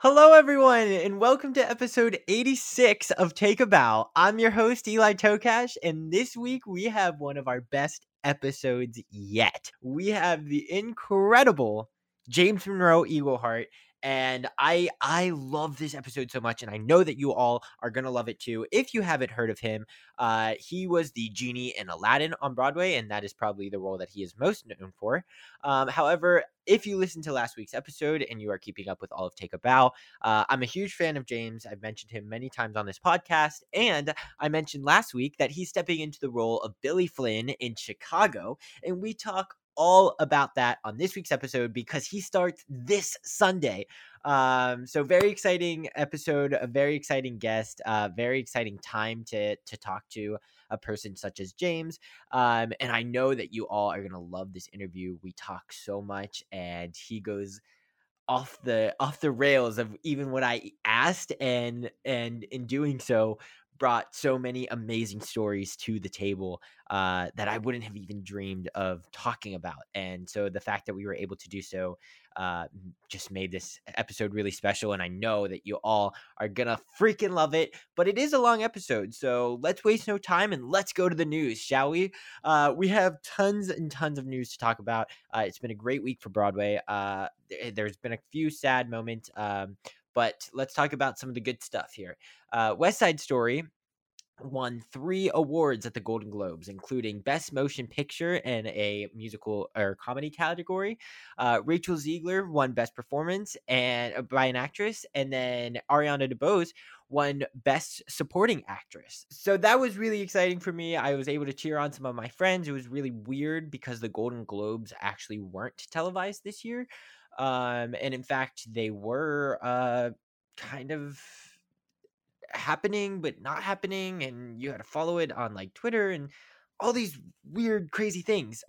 Hello, everyone, and welcome to episode 86 of Take a Bow. I'm your host, Eli Tokash, and this week we have one of our best episodes yet. We have the incredible James Monroe Iglehart and I I love this episode so much, and I know that you all are gonna love it too. If you haven't heard of him, uh, he was the genie in Aladdin on Broadway, and that is probably the role that he is most known for. Um, however, if you listened to last week's episode and you are keeping up with all of Take a Bow, uh, I'm a huge fan of James. I've mentioned him many times on this podcast, and I mentioned last week that he's stepping into the role of Billy Flynn in Chicago, and we talk all about that on this week's episode because he starts this Sunday. Um, so very exciting episode, a very exciting guest, uh, very exciting time to to talk to a person such as James. Um, and I know that you all are gonna love this interview. We talk so much, and he goes off the off the rails of even what I asked, and and in doing so, brought so many amazing stories to the table uh, that I wouldn't have even dreamed of talking about. And so the fact that we were able to do so uh, just made this episode really special. And I know that you all are going to freaking love it. But it is a long episode. So let's waste no time and let's go to the news, shall we? Uh, we have tons and tons of news to talk about. Uh, it's been a great week for Broadway. Uh, there's been a few sad moments. Um, but let's talk about some of the good stuff here. Uh, West Side Story won three awards at the Golden Globes, including Best Motion Picture and a musical or comedy category. Uh, Rachel Zegler won Best Performance and uh, by an actress, and then Ariana DeBose won Best Supporting Actress. So that was really exciting for me. I was able to cheer on some of my friends. It was really weird because the Golden Globes actually weren't televised this year. Um, and in fact, they were uh, kind of happening but not happening and you had to follow it on like Twitter and all these weird crazy things.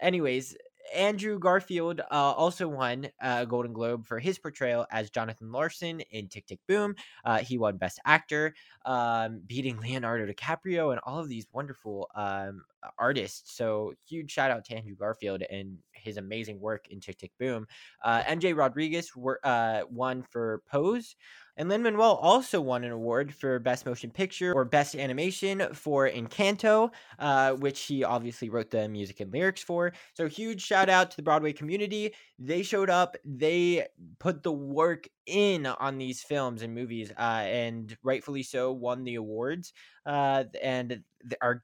Anyways, Andrew Garfield uh, also won a Golden Globe for his portrayal as Jonathan Larson in Tick Tick Boom. Uh, he won Best Actor, um, beating Leonardo DiCaprio and all of these wonderful um, artists. So huge shout out to Andrew Garfield and his amazing work in Tick Tick Boom. Uh, MJ Rodriguez were, uh, won for Pose. And Lin Manuel also won an award for Best Motion Picture or Best Animation for Encanto, uh, which he obviously wrote the music and lyrics for. So, huge shout out to the Broadway community. They showed up, they put the work in on these films and movies, uh, and rightfully so, won the awards uh, and are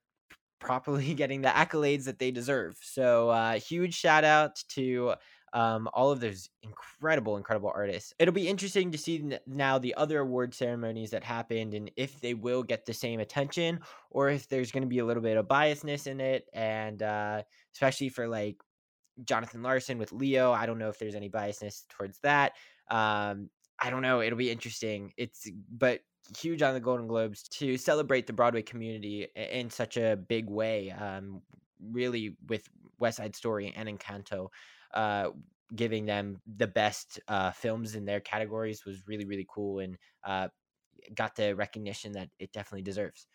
properly getting the accolades that they deserve. So, uh, huge shout out to um, all of those incredible, incredible artists. It'll be interesting to see now the other award ceremonies that happened and if they will get the same attention or if there's going to be a little bit of biasness in it. And uh, especially for like Jonathan Larson with Leo, I don't know if there's any biasness towards that. Um, I don't know. It'll be interesting. It's, but huge on the Golden Globes to celebrate the Broadway community in such a big way. Um, really with West Side Story and Encanto uh, giving them the best uh, films in their categories was really really cool and uh, got the recognition that it definitely deserves.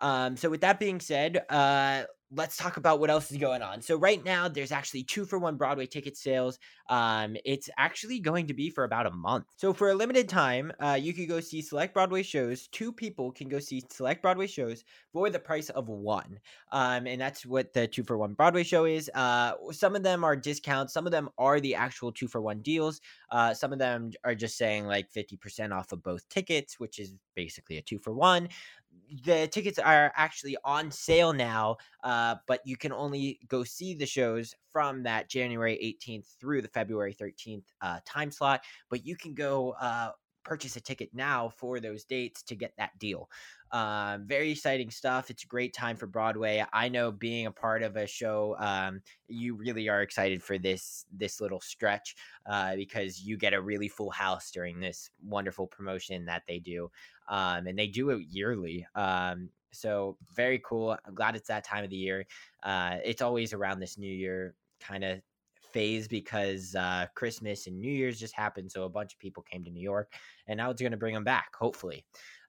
Um, so with that being said, uh, let's talk about what else is going on. So right now, there's actually two for one Broadway ticket sales. Um, it's actually going to be for about a month. So for a limited time, uh, you can go see select Broadway shows. Two people can go see select Broadway shows for the price of one. Um, and that's what the two for one Broadway show is. Uh, some of them are discounts. Some of them are the actual two for one deals. Uh, some of them are just saying like 50% off of both tickets, which is basically a two for one the tickets are actually on sale now, uh, but you can only go see the shows from that January 18th through the February 13th uh, time slot. But you can go uh, purchase a ticket now for those dates to get that deal. Uh, very exciting stuff. It's a great time for Broadway. I know being a part of a show, um, you really are excited for this this little stretch uh, because you get a really full house during this wonderful promotion that they do, um, and they do it yearly. Um, so very cool. I'm glad it's that time of the year. Uh, it's always around this New Year kind of phase because uh, Christmas and New Year's just happened. So a bunch of people came to New York, and now it's going to bring them back, hopefully.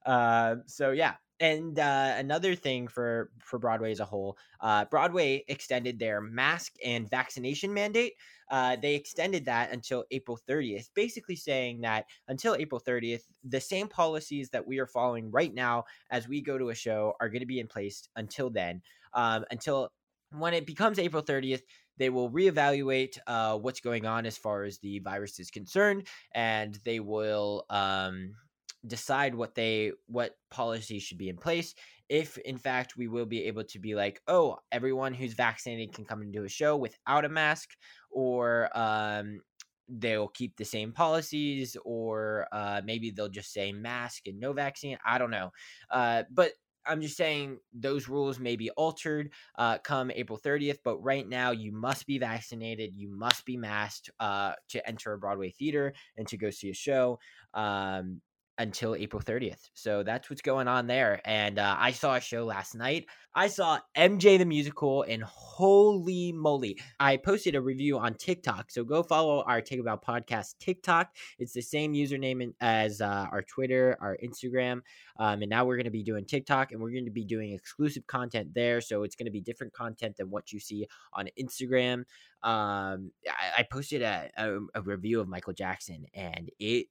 Uh, so yeah. And uh, another thing for for Broadway as a whole, uh, Broadway extended their mask and vaccination mandate. Uh, they extended that until April 30th, basically saying that until April 30th, the same policies that we are following right now as we go to a show are going to be in place until then. Um, until when it becomes April 30th, they will reevaluate uh, what's going on as far as the virus is concerned, and they will um, decide what they what policies should be in place. If in fact we will be able to be like, oh, everyone who's vaccinated can come into a show without a mask, or um, they'll keep the same policies, or uh, maybe they'll just say mask and no vaccine. I don't know, uh, but I'm just saying those rules may be altered uh, come April 30th, but right now you must be vaccinated, you must be masked uh, to enter a Broadway theater and to go see a show. Um, until April 30th. So that's what's going on there. And uh, I saw a show last night. I saw MJ the Musical, and holy moly. I posted a review on TikTok. So go follow our Take a Bow Podcast TikTok. It's the same username as uh, our Twitter, our Instagram. Um, and now we're going to be doing TikTok and we're going to be doing exclusive content there. So it's going to be different content than what you see on Instagram. Um, I, I posted a, a, a review of Michael Jackson and it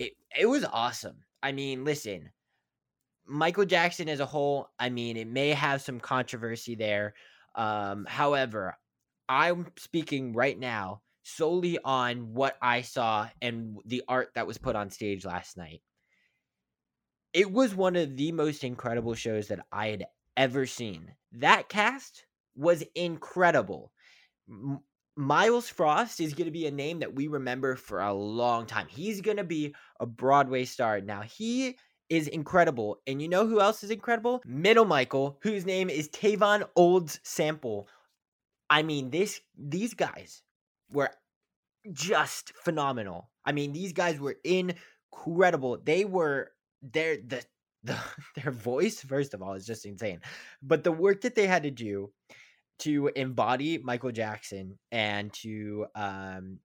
it it was awesome. I mean, listen, Michael Jackson as a whole, I mean, it may have some controversy there. Um, however, I'm speaking right now solely on what I saw and the art that was put on stage last night. It was one of the most incredible shows that I had ever seen. That cast was incredible. Myles Frost is going to be a name that we remember for a long time. He's going to be a Broadway star. Now, he is incredible. And you know who else is incredible? Middle Michael, whose name is Tavon Olds Sample. I mean, this these guys were just phenomenal. I mean, these guys were incredible. They were their the, the their voice, first of all, is just insane. But the work that they had to do to embody Michael Jackson and to um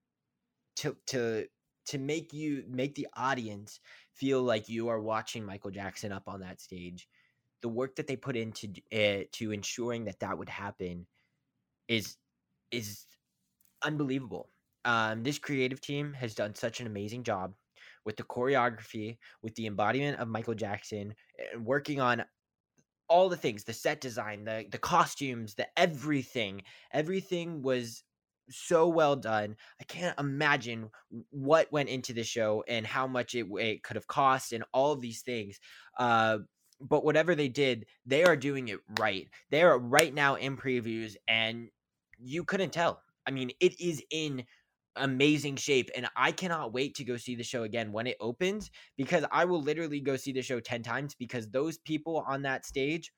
to to to make you make the audience feel like you are watching Michael Jackson up on that stage. The work that they put into uh, to ensuring that that would happen is is unbelievable. Um, this creative team has done such an amazing job with the choreography, with the embodiment of Michael Jackson, and working on all the things the set design the the costumes the everything everything was so well done. I can't imagine what went into the show and how much it, it could have cost and all of these things uh but whatever they did they are doing it right. They are right now in previews and you couldn't tell. I mean it is in amazing shape and I cannot wait to go see the show again when it opens because I will literally go see the show 10 times because those people on that stage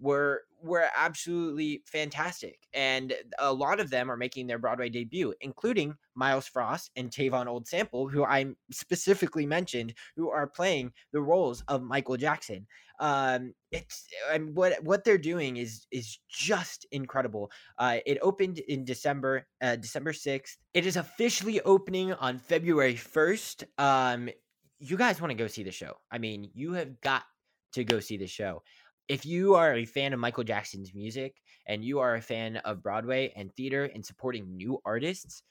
were were absolutely fantastic. And a lot of them are making their Broadway debut, including Myles Frost and Tavon Old Sample, who I specifically mentioned, who are playing the roles of Michael Jackson. Um, it's and what what they're doing is is just incredible. Uh, it opened in December, uh, December sixth. It is officially opening on February first. Um, you guys want to go see the show? I mean, you have got to go see the show if you are a fan of Michael Jackson's music and you are a fan of Broadway and theater and supporting new artists,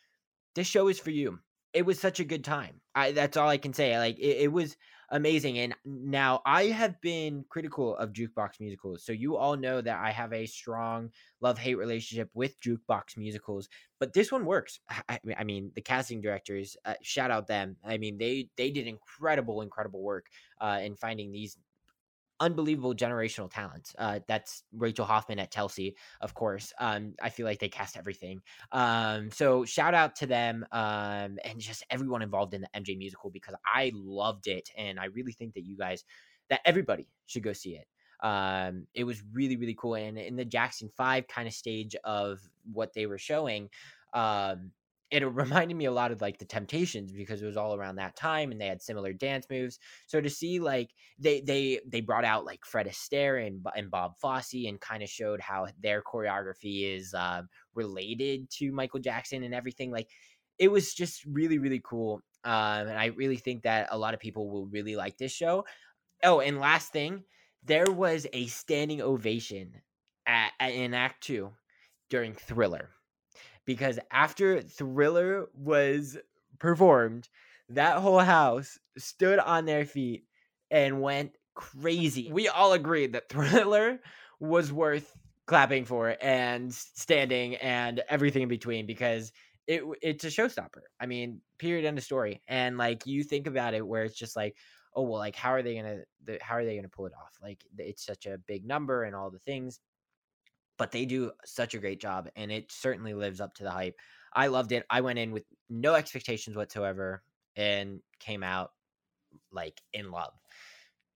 this show is for you. It was such a good time. I that's all I can say. Like it, it was amazing. And now I have been critical of jukebox musicals. So you all know that I have a strong love hate relationship with jukebox musicals, but this one works. I, I mean, the casting directors, uh, shout out them. I mean, they they did incredible, incredible work uh, in finding these unbelievable generational talents. Uh, that's Rachel Hoffman at Telsey, of course. Um, I feel like they cast everything. Um, so shout out to them um, and just everyone involved in the MJ musical because I loved it, and I really think that you guys, that everybody should go see it. Um, it was really really cool, and in the Jackson Five kind of stage of what they were showing. Um, it reminded me a lot of like the Temptations because it was all around that time and they had similar dance moves. So to see like they they they brought out like Fred Astaire and and Bob Fosse and kind of showed how their choreography is uh, related to Michael Jackson and everything. Like it was just really really cool. Um, and I really think that a lot of people will really like this show. Oh, and last thing, there was a standing ovation at, at in Act Two during Thriller because after Thriller was performed, that whole house stood on their feet and went crazy. We all agreed that Thriller was worth clapping for and standing and everything in between because it it's a showstopper. I mean, period end of story. And like you think about it where it's just like, oh well, like how are they gonna how are they gonna pull it off? Like it's such a big number and all the things but they do such a great job and it certainly lives up to the hype. I loved it. I went in with no expectations whatsoever and came out like in love.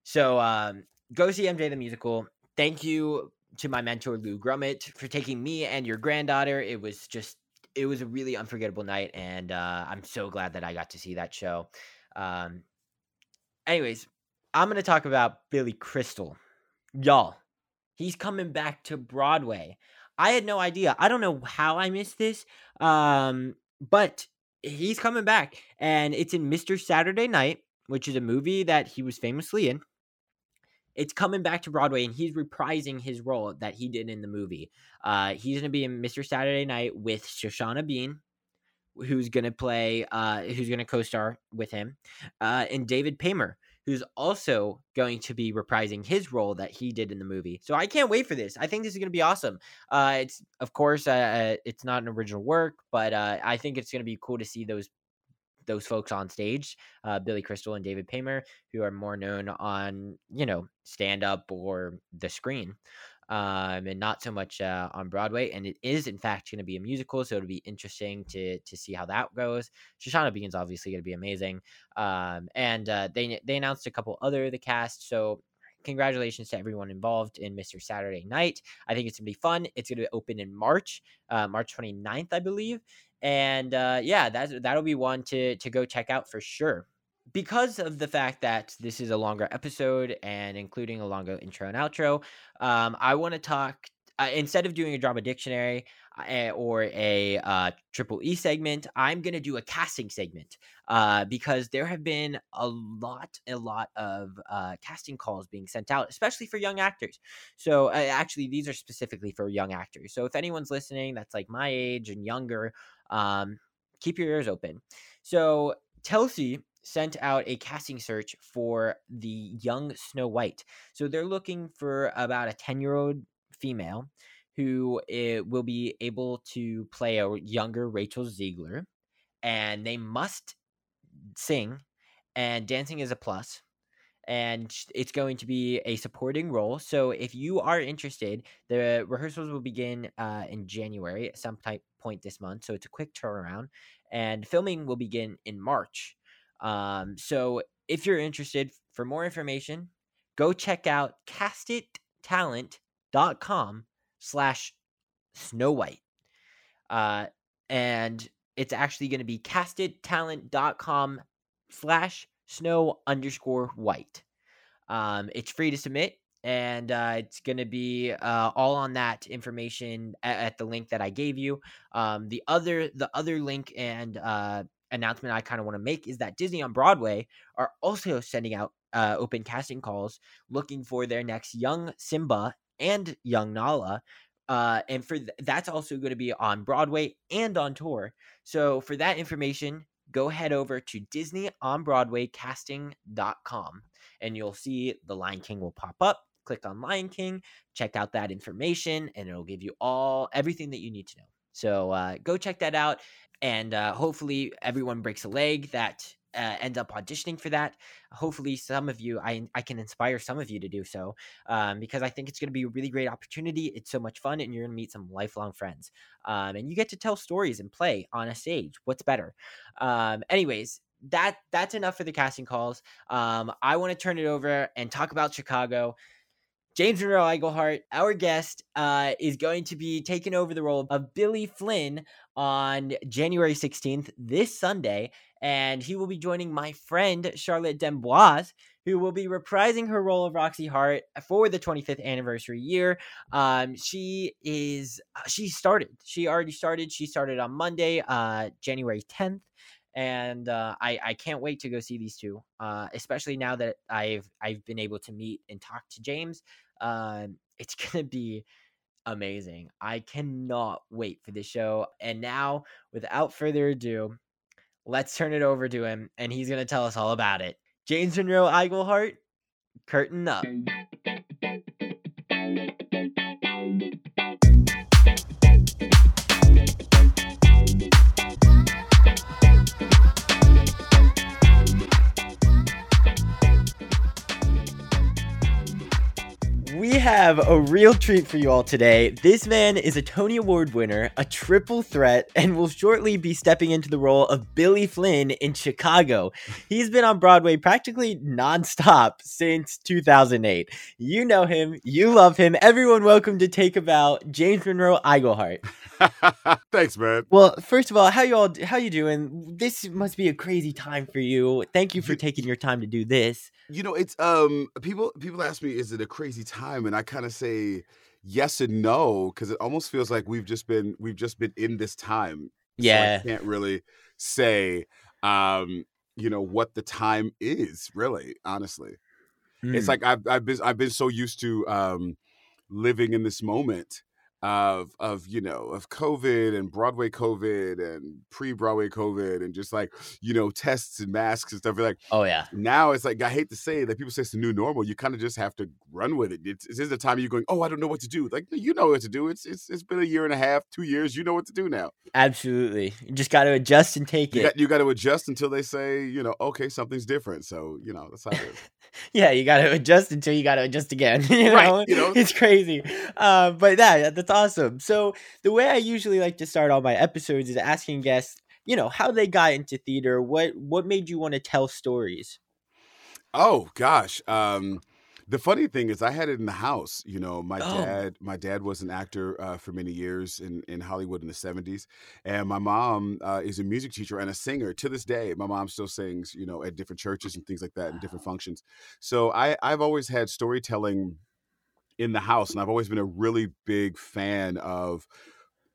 So um go see MJ the musical. Thank you to my mentor Lou Grummet for taking me and your granddaughter. It was just it was a really unforgettable night and uh I'm so glad that I got to see that show. Um anyways, I'm going to talk about Billy Crystal. Y'all, He's coming back to Broadway. I had no idea. I don't know how I missed this. Um, but he's coming back and it's in Mr. Saturday Night, which is a movie that he was famously in. It's coming back to Broadway and he's reprising his role that he did in the movie. Uh, he's going to be in Mr. Saturday Night with Shoshana Bean, who's going to play, uh, who's going to co star with him, uh, and David Paymer, who's also going to be reprising his role that he did in the movie. So I can't wait for this. I think this is going to be awesome. Uh, it's of course uh, uh, it's not an original work, but uh, I think it's going to be cool to see those those folks on stage, uh, Billy Crystal and David Paymer, who are more known on you know stand up or the screen um, and not so much uh, on Broadway. And it is, in fact, going to be a musical, so it'll be interesting to to see how that goes. Shoshana Bean's obviously going to be amazing, um, and uh, they they announced a couple other of the cast. So congratulations to everyone involved in Mr. Saturday Night. I think it's going to be fun. It's going to open in March, uh, March 29th, I believe. And uh, yeah, that that'll be one to to go check out for sure because of the fact that this is a longer episode and including a longer intro and outro, um, I want to talk uh, instead of doing a drama dictionary uh, or a uh, triple E segment, I'm gonna do a casting segment uh, because there have been a lot, a lot of uh, casting calls being sent out, especially for young actors. So uh, actually, these are specifically for young actors. So if anyone's listening that's like my age and younger, um, keep your ears open. So Telsey sent out a casting search for the young Snow White. So they're looking for about a 10 year old female who eh, will be able to play a younger Rachel Zegler, And they must sing, and dancing is a plus. And it's going to be a supporting role. So if you are interested, the rehearsals will begin uh, in January at some point this month. So it's a quick turnaround. And filming will begin in March. Um, so if you're interested for more information, go check out castittalent.com slash Snow White. Uh, and it's actually going to be castittalent.com slash snow underscore white. Um, it's free to submit and uh, it's going to be uh, all on that information at, at, the link that I gave you. Um, the other the other link and uh, announcement I kind of want to make is that Disney on Broadway are also sending out uh, open casting calls looking for their next young Simba and young Nala Uh, and for th- that's also going to be on Broadway and on tour. So for that information, go head over to Disney on Broadway and you'll see the Lion King will pop up. Click on Lion King, check out that information, and it'll give you all everything that you need to know. So uh, go check that out, and uh, hopefully everyone breaks a leg that uh, end up auditioning for that. Hopefully, some of you, I I can inspire some of you to do so, um, because I think it's going to be a really great opportunity. It's so much fun, and you're going to meet some lifelong friends, um, and you get to tell stories and play on a stage. What's better? Um, anyways, that that's enough for the casting calls. Um, I want to turn it over and talk about Chicago. James Monroe Iglehart, our guest, uh, is going to be taking over the role of Billy Flynn on January 16th, this Sunday. And he will be joining my friend, Charlotte d'Amboise, who will be reprising her role of Roxie Hart for the 25th anniversary year. Um, she is, uh, she started, she already started. She started on Monday, uh, January 10th and uh, I I can't wait to go see these two. Uh, especially now that I've I've been able to meet and talk to James. Um, it's gonna be amazing. I cannot wait for this show. And now, without further ado, let's turn it over to him, and he's gonna tell us all about it. James Monroe Iglehart, curtain up. Have a real treat for you all today. This man is a Tony Award winner, a triple threat, and will shortly be stepping into the role of Billy Flynn in Chicago. He's been on Broadway practically nonstop since 2008. You know him, you love him. Everyone, welcome to Take a Bow James Monroe Iglehart. Thanks, man. Well, first of all, how you all how you doing? This must be a crazy time for you. Thank you for taking your time to do this. You know, it's um people people ask me, is it a crazy time? And I kind of say yes and no, because it almost feels like we've just been we've just been in this time. So Yeah. I can't really say um, you know, what the time is, really, honestly. It's Mm. like I've I've been I've been so used to um living in this moment of of you know of COVID and Broadway COVID and pre Broadway COVID and just like you know tests and masks and stuff. You're like Oh yeah. now it's like I hate to say that people say it's the new normal. You kind of just have to run with it. It's, this is the time you're going, oh, I don't know what to do. Like you know what to do. It's it's it's been a year and a half, two years. You know what to do now. Absolutely. You just got to adjust and take You it. got you got to adjust until they say you know okay something's different. So you know that's how it is. yeah, you got to adjust until you got to adjust again. You Right, know, you know? it's crazy. Uh, but yeah, that's awesome. So the way I usually like to start all my episodes is asking guests, you know, how they got into theater. What what made you want to tell stories? Oh gosh. Um the funny thing is I had it in the house. You know, my Oh. dad my dad was an actor uh, for many years in, in Hollywood in the 70s. And my mom uh, is a music teacher and a singer to this day. My mom still sings, you know, at different churches and things like that and different functions. So I, I've always had storytelling in the house and I've always been a really big fan of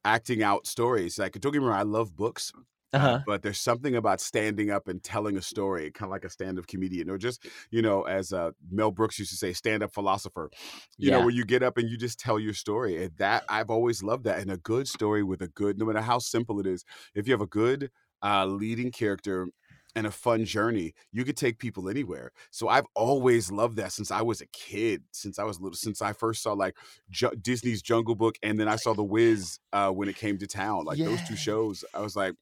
acting out stories. Like don't get me wrong, I love books. Uh Uh, huh. but there's something about standing up and telling a story, kind of like a stand-up comedian, or just you know, as uh, Mel Brooks used to say, stand-up philosopher. You know, Yeah. where you get up and you just tell your story, and that I've always loved that. And a good story with a good, no matter how simple it is, if you have a good uh, leading character and a fun journey, you could take people anywhere. So I've always loved that since I was a kid, since I was little, since I first saw like Ju- Disney's Jungle Book, and then I saw The Wiz uh, when it came to town. Like those two shows, I was like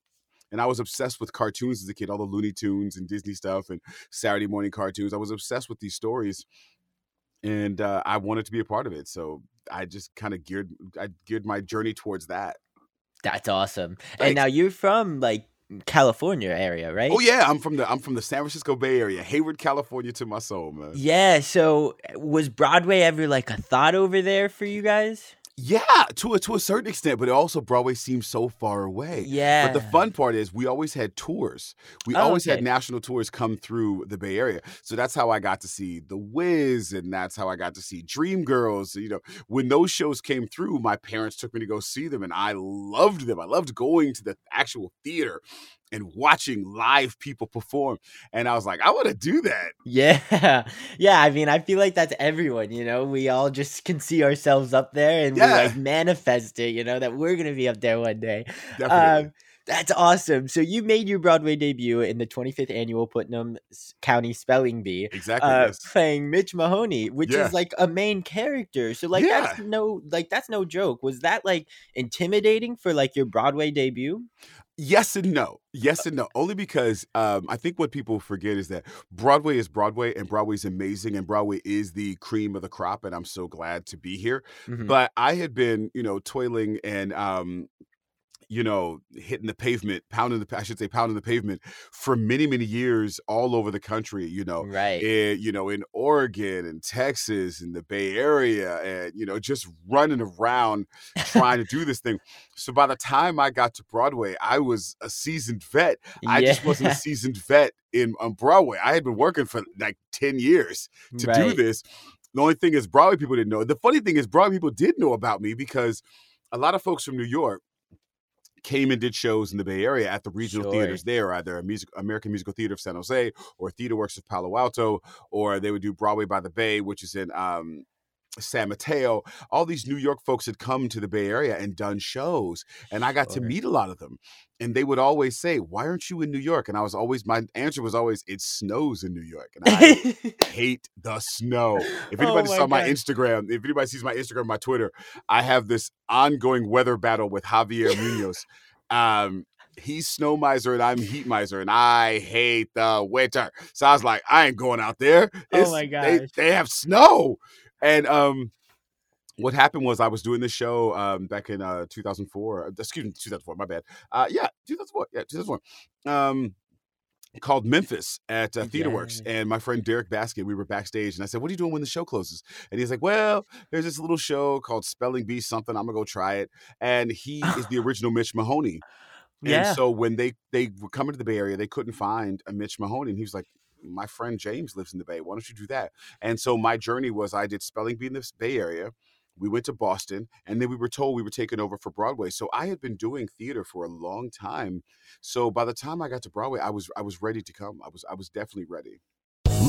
and I was obsessed with cartoons as a kid, all the Looney Tunes and Disney stuff and Saturday morning cartoons. I was obsessed with these stories, and uh, I wanted to be a part of it. So I just kind of geared, I geared my journey towards that. That's awesome. And now you're from like California area, right? Oh yeah, I'm from the I'm from the San Francisco Bay Area, Hayward, California, to my soul, man. Yeah. So eh, was Broadway ever like a thought over there for you guys? Yeah, to a to a certain extent, but it also Broadway seems so far away. Yeah. But the fun part is we always had tours. We Oh, always okay. had national tours come through the Bay Area. So that's how I got to see The Wiz and that's how I got to see Dreamgirls. You know, when those shows came through, my parents took me to go see them and I loved them. I loved going to the actual theater and watching live people perform. And I was like, I want to do that. Yeah. Yeah. I mean, I feel like that's everyone, you know, we all just can see ourselves up there and Yeah. we like manifest it, you know, that we're going to be up there one day. Definitely. Um, that's awesome. So you made your Broadway debut in the 25th annual Putnam County Spelling Bee. exactly. Uh, yes. playing Mitch Mahoney, which Yeah. is like a main character. So like that's no like that's no joke. Was that like intimidating for like your Broadway debut? Yes and no. Yes and no. Only because um, I think what people forget is that Broadway is Broadway and Broadway's amazing and Broadway is the cream of the crop. And I'm so glad to be here. Mhm. But I had been, you know, toiling and, um, you know, hitting the pavement, pounding the, I should say, pounding the pavement for many, many years all over the country, you know. right. eh, you know, in Oregon and Texas and the Bay Area, and you know, just running around trying to do this thing. So by the time I got to Broadway, I was a seasoned vet. I just wasn't a seasoned vet in on Broadway. I had been working for like ten years to do this. The only thing is, Broadway people didn't know. The funny thing is, Broadway people did know about me because a lot of folks from New York came and did shows in the Bay Area at the regional Sure. theaters there, either a music American Musical Theater of San Jose or Theater Works of Palo Alto, or they would do Broadway by the Bay, which is in um, San Mateo. All these New York folks had come to the Bay Area and done shows, and I got to meet a lot of them. And they would always say, "Why aren't you in New York?" And I was always my answer was always, "It snows in New York," and I hate the snow. If Oh anybody my saw my Instagram, if anybody sees my Instagram, my Twitter, I have this ongoing weather battle with Javier Munoz. Um, he's snow miser and I'm heat miser, and I hate the winter. So I was like, I ain't going out there. Oh It's- my They, gosh. they have snow, and um. What happened was I was doing this show um, back in uh, 2004. uh, Excuse me, 2004. My bad. Uh, yeah, 2004. Yeah, 2004. Um, called Memphis at uh, TheaterWorks, Yeah. and my friend Derrick Baskin, we were backstage, and I said, "What are you doing when the show closes?" And he's like, "Well, there's this little show called Spelling Bee something. I'm gonna go try it." And he is the original Mitch Mahoney. And yeah. so when they they were coming to the Bay Area, they couldn't find a Mitch Mahoney, and he was like. My friend James lives in the Bay. Why don't you do that? And so my journey was I did spelling bee in the Bay Area. We went to Boston, and then we were told we were taking over for Broadway. So I had been doing theater for a long time. So by the time I got to Broadway, I was I was ready to come. I was I was definitely ready.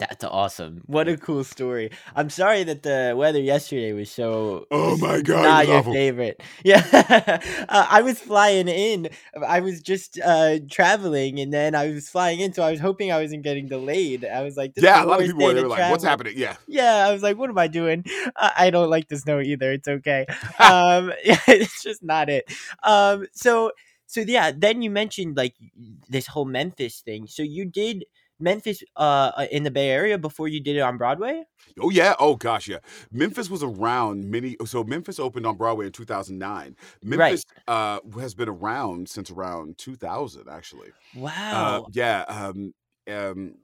That's awesome. What a cool story. I'm sorry that the weather yesterday was so Oh my God, it not was your awful. favorite. Yeah. uh, I was flying in. I was just uh traveling and then I was flying in so I was hoping I wasn't getting delayed. I was like this is yeah, the a lot of people were day they like, "What's happening?" Yeah, Yeah, I was like, what am I doing? I, I don't like the snow either. It's okay. um, yeah, it's just not it. Um, so so yeah, then you mentioned like this whole Memphis thing. So you did Memphis uh uh, in the Bay Area before you did it on Broadway? Oh yeah. Oh gosh, yeah. Memphis was around many. So Memphis opened on Broadway in 2009. Memphis uh, has been around since around 2000, actually. Uh, Wow. yeah. Um, um,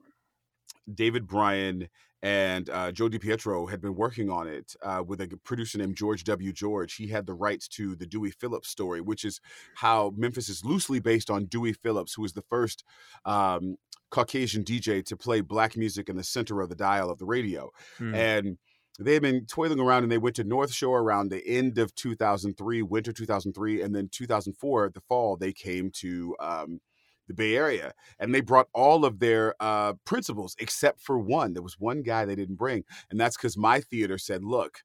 David Bryan and uh, Joe DiPietro had been working on it uh, with a producer named George W. George. He had the rights to the Dewey Phillips story, which is how Memphis is loosely based on Dewey Phillips, who was the first um, Caucasian DJ to play black music in the center of the dial of the radio. Hmm. And they had been toiling around and they went to North Shore around the end of 2003, winter 2003, and then 2004, the fall, they came to um, the Bay Area and they brought all of their uh, principals except for one. There was one guy they didn't bring, and that's because my theater said, "Look,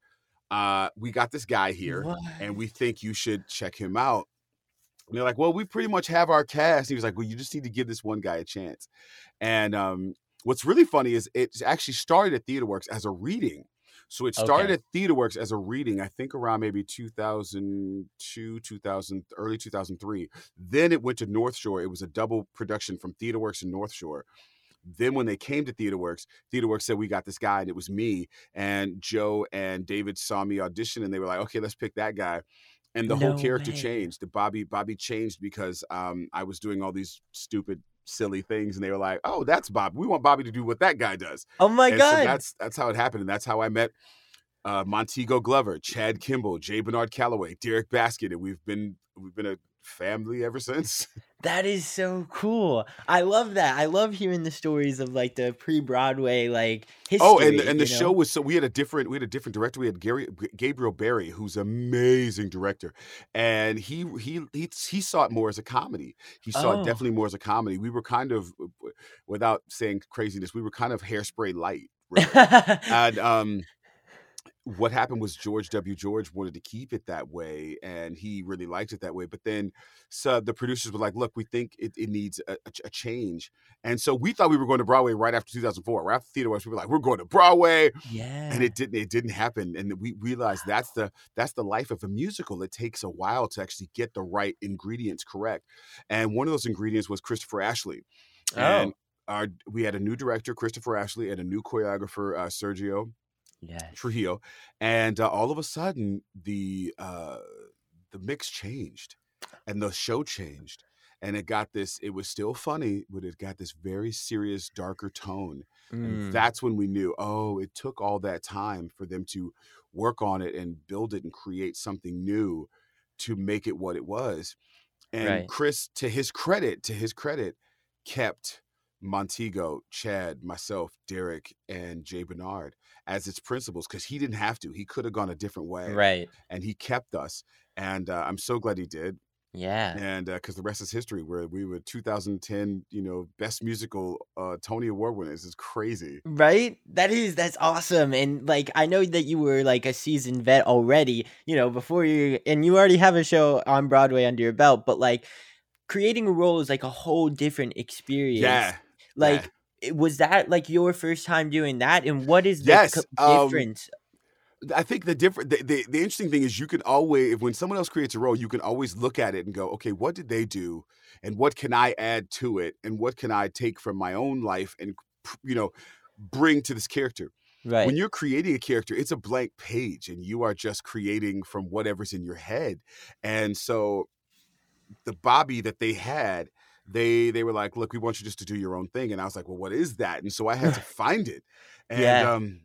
uh, we got this guy here, What? and we think you should check him out." And they're like, well, we pretty much have our cast. He was like, well, you just need to give this one guy a chance. And um, what's really funny is it actually started at TheaterWorks as a reading. So it started Okay. at TheaterWorks as a reading, I think around maybe 2002, 2000, early 2003. Then it went to North Shore. It was a double production from TheaterWorks and North Shore. Then when they came to TheaterWorks, TheaterWorks said, we got this guy, and it was me. And Joe and David saw me audition, and they were like, okay, let's pick that guy. And the whole character way. changed. The Bobby Bobby changed because um, I was doing all these stupid, silly things, and they were like, "Oh, that's Bob. We want Bobby to do what that guy does." Oh my And so god. that's that's how it happened, and that's how I met uh, Montego Glover, Chad Kimball, J. Bernard Calloway, Derrick Baskin, and we've been we've been a family ever since. That is so cool. I love that. I love hearing the stories of like the pre-Broadway like history. oh, and and the know? show was so we had a different we had a different director. We had Gary Gabriel Barre, who's an amazing director, and he he he he saw it more as a comedy. He saw Oh. it definitely more as a comedy. We were kind of, without saying craziness, we were kind of hairspray light. and um what happened was George W. George wanted to keep it that way, and he really liked it that way. But then, so the producers were like, "Look, we think it, it needs a, a change," and so we thought we were going to Broadway right after 2004. Right after Theater West, we were like, "We're going to Broadway," yeah. and it didn't. It didn't happen, and we realized that's the that's the life of a musical. It takes a while to actually get the right ingredients correct, and one of those ingredients was Christopher Ashley, and Oh. our we had a new director, Christopher Ashley, and a new choreographer, uh, Sergio yes. Trujillo, and uh, all of a sudden the uh, the mix changed, and the show changed, and it got this. It was still funny, but it got this very serious, darker tone, Mm. and that's when we knew. Oh, it took all that time for them to work on it and build it and create something new to make it what it was. And Right. Chris, to his credit, to his credit, kept Montego, Chad, myself, Derrick, and J. Bernard as its principals because he didn't have to. He could have gone a different way, Right. and he kept us. And uh, I'm so glad he did. Yeah. And because the rest is history, where we were 2010, you know, best musical uh, Tony Award winners is crazy. Right? That is that's awesome. And like I know that you were like a seasoned vet already, you know, before you and you already have a show on Broadway under your belt, but like creating a role is like a whole different experience. Yeah. Like it- was that like your first time doing that and what is the Yes, co- um. I think the different the, the, the interesting thing is you can always if when someone else creates a role, you can always look at it and go, okay, what did they do, and what can I add to it, and what can I take from my own life and you know bring to this character. Right. When you're creating a character, it's a blank page, and you are just creating from whatever's in your head. And so, the Bobby that they had, they they were like, "Look, we want you just to do your own thing." And I was like, "Well, what is that?" And so I had to find it. And Yeah. um,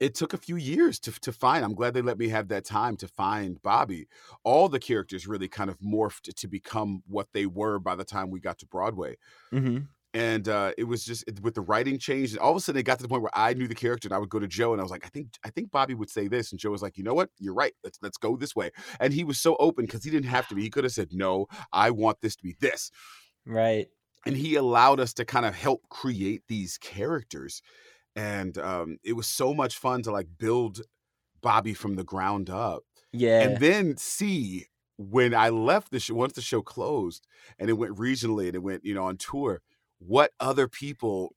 it took a few years to to find. I'm glad they let me have that time to find Bobby. All the characters really kind of morphed to become what they were by the time we got to Broadway Mhm. and uh, it was just it- with the writing change. All of a sudden, it got to the point where I knew the character, and I would go to Joe, and I was like, "I think I think Bobby would say this," and Joe was like, "You know what? You're right. Let's let's go this way." And he was so open because he didn't have to be. He could have said, "No, I want this to be this," Right. and he allowed us to kind of help create these characters, and um, it was so much fun to like build Bobby from the ground up Yeah. and then see when I left the show, once the show closed and it went regionally and it went, you know, on tour, what other people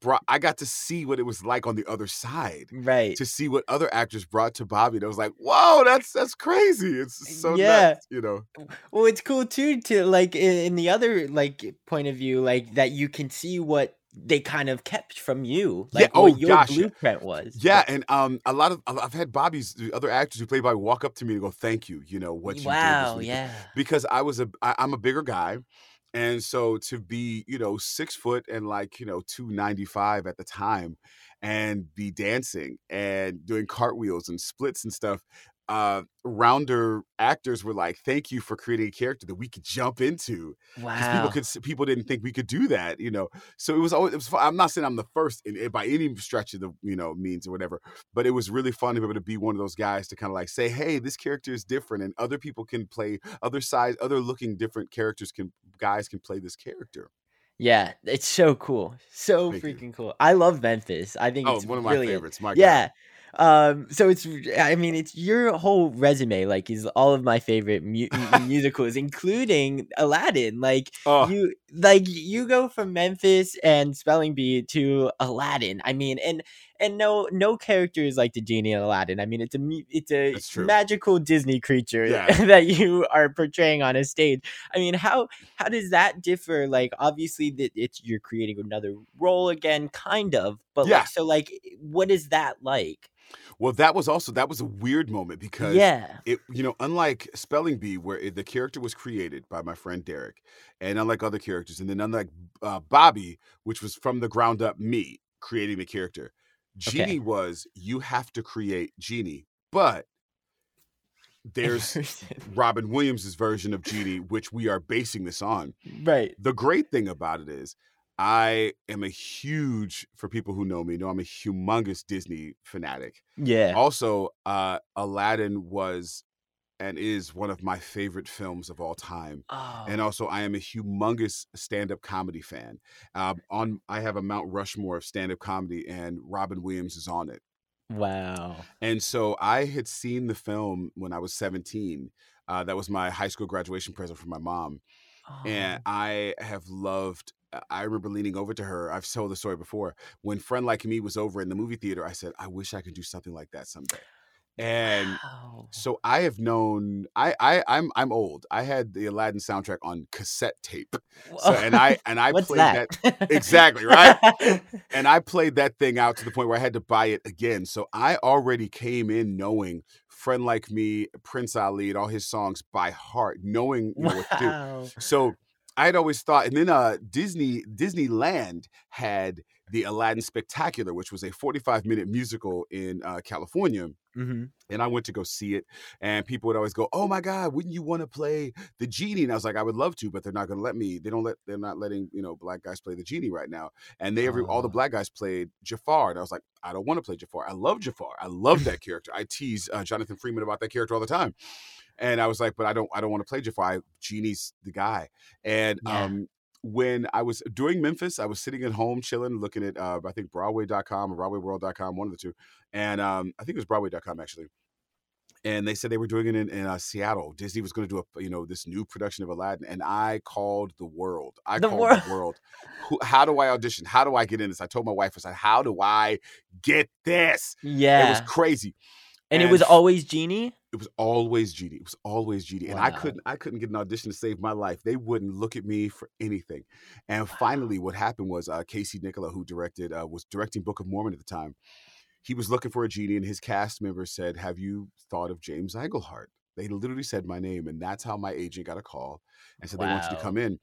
brought. I got to see what it was like on the other side. right. To see what other actors brought to Bobby, and I was like, "Whoa, that's that's crazy! It's so Yeah. nuts, you know." Well, it's cool too to like in the other like point of view, like that you can see what they kind of kept from you, Yeah, oh, what your gosh, yeah. blueprint was. Yeah, and um, a lot of I've had Bobby's the other actors who play Bobby walk up to me and go, "Thank you," you know what you did. Wow, yeah. because I was a I, I'm a bigger guy, and so to be you know six foot and like you know two ninety five at the time, and be dancing and doing cartwheels and splits and stuff. Uh, rounder actors were like, "Thank you for creating a character that we could jump into Wow. people could people didn't think we could do that, you know. So it was always it was. fun. I'm not saying I'm the first in, in- by any stretch of the you know means or whatever, but it was really fun to be able to be one of those guys to kind of like say, hey, this character is different, and other people can play other size other looking different characters can guys can play this character. Yeah, it's so cool. So Thank you. freaking cool. I love Memphis. I think Oh, it's one of my brilliant. favorites, my God. Um, so it's, I mean, it's your whole resume, like, is all of my favorite mu- musicals, including Aladdin. Like, Oh. you, like, you go from Memphis and Spelling Bee to Aladdin. I mean, and and no, no character is like the genie in Aladdin. I mean, it's a, it's a magical Disney creature Yeah. that you are portraying on a stage. I mean, how how does that differ? Like, obviously, that it's you're creating another role again, kind of, but Yeah. like, so like, what is that like? Well, that was also that was a weird moment because Yeah. it you know unlike Spelling Bee where it, the character was created by my friend Derrick, and unlike other characters, and then unlike uh, Bobby, which was from the ground up me creating the character, Okay. Genie was you have to create Genie, but there's Robin Williams' version of Genie, which we are basing this on. right. The great thing about it is, I am a huge, for people who know me, know I'm a humongous Disney fanatic. Yeah. Also, uh, Aladdin was and is one of my favorite films of all time. Oh. And also, I am a humongous stand-up comedy fan. Um, on, I have a Mount Rushmore of stand-up comedy, and Robin Williams is on it. wow. And so I had seen the film when I was 17. Uh, that was my high school graduation present from my mom. And Oh. I have loved, uh, I remember leaning over to her. I've told the story before. When Friend Like Me was over in the movie theater, I said, I wish I could do something like that someday. And Wow. so I have known I, I I'm I'm old. I had the Aladdin soundtrack on cassette tape. So and I and I played that? that exactly, right? and I played that thing out to the point where I had to buy it again. So I already came in knowing Friend Like Me, Prince Ali, and all his songs by heart, knowing you know, what to do. So I had always thought, and then uh, Disney Disneyland had the Aladdin Spectacular, which was a 45 minute musical in uh, California. Hmm And I went to go see it, and people would always go, "Oh my God, wouldn't you want to play the genie?" And I was like, "I would love to, but they're not going to let me. They don't let. They're not letting you know black guys play the genie right now." And they every all the Oh. black guys played Jafar, and I was like, "I don't want to play Jafar. I love Jafar. I love that character. I tease uh, Jonathan Freeman about that character all the time." And I was like, "But I don't. I don't want to play Jafar. I, Genie's the guy." And Yeah. um, when I was doing Memphis, I was sitting at home chilling, looking at uh, I think Broadway.com or BroadwayWorld.com, one of the two, and um, I think it was Broadway.com actually. And they said they were doing it in, in uh, Seattle. Disney was going to do a you know this new production of Aladdin, and I called the world. I The called world. the world. Who, how do I audition? How do I get in this? I told my wife, I said, "How do I get this?" Yeah. It was crazy. And it was always Genie. it was always Genie. It was always Genie, and I couldn't I couldn't get an audition to save my life. They wouldn't look at me for anything. And finally, what happened was uh, Casey Nicholaw, who directed uh, was directing Book of Mormon at the time. He was looking for a genie, and his cast members said, "Have you thought of James Iglehart?" They literally said my name, and that's how my agent got a call and said they want you to come in.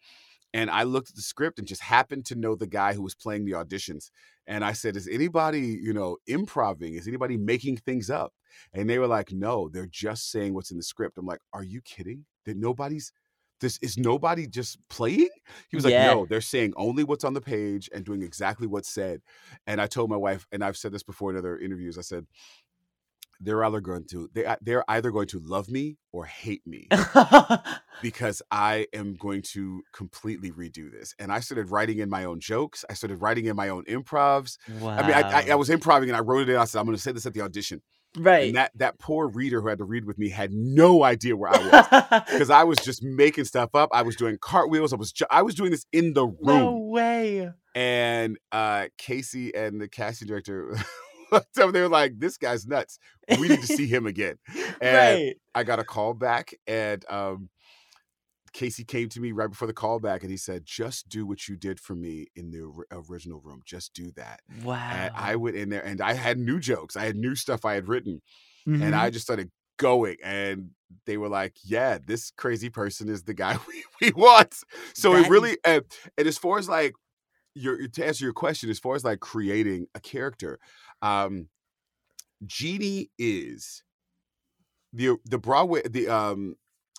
And I looked at the script and just happened to know the guy who was playing the auditions. And I said, "Is anybody, you know, improving? Is anybody making things up?" And they were like, "No, they're just saying what's in the script." I'm like, "Are you kidding? That nobody's this is nobody just playing?" He was like, "No, they're saying only what's on the page and doing exactly what's said." And I told my wife, and I've said this before in other interviews. I said, "They're either going to they uh, they're either going to love me or hate me." because I am going to completely redo this. And I started writing in my own jokes. I started writing in my own improvs. wow. I mean, I, I, I was improving and I wrote it in. I said, I'm going to say this at the audition. right. And that, that poor reader who had to read with me had no idea where I was because I was just making stuff up. I was doing cartwheels. I was, ju- I was doing this in the room. no way. And uh, Casey and the casting director, so they were like, this guy's nuts. We need to see him again. And right. I got a call back and um, Casey came to me right before the call back and he said, just do what you did for me in the original room. Just do that. Wow. And I went in there and I had new jokes. I had new stuff I had written and Mhm. I just started going and they were like, yeah, this crazy person is the guy we, we want. So That it is- really, and, and as far as like, your, to answer your question, as far as like creating a character, um, Genie is the the Broadway the um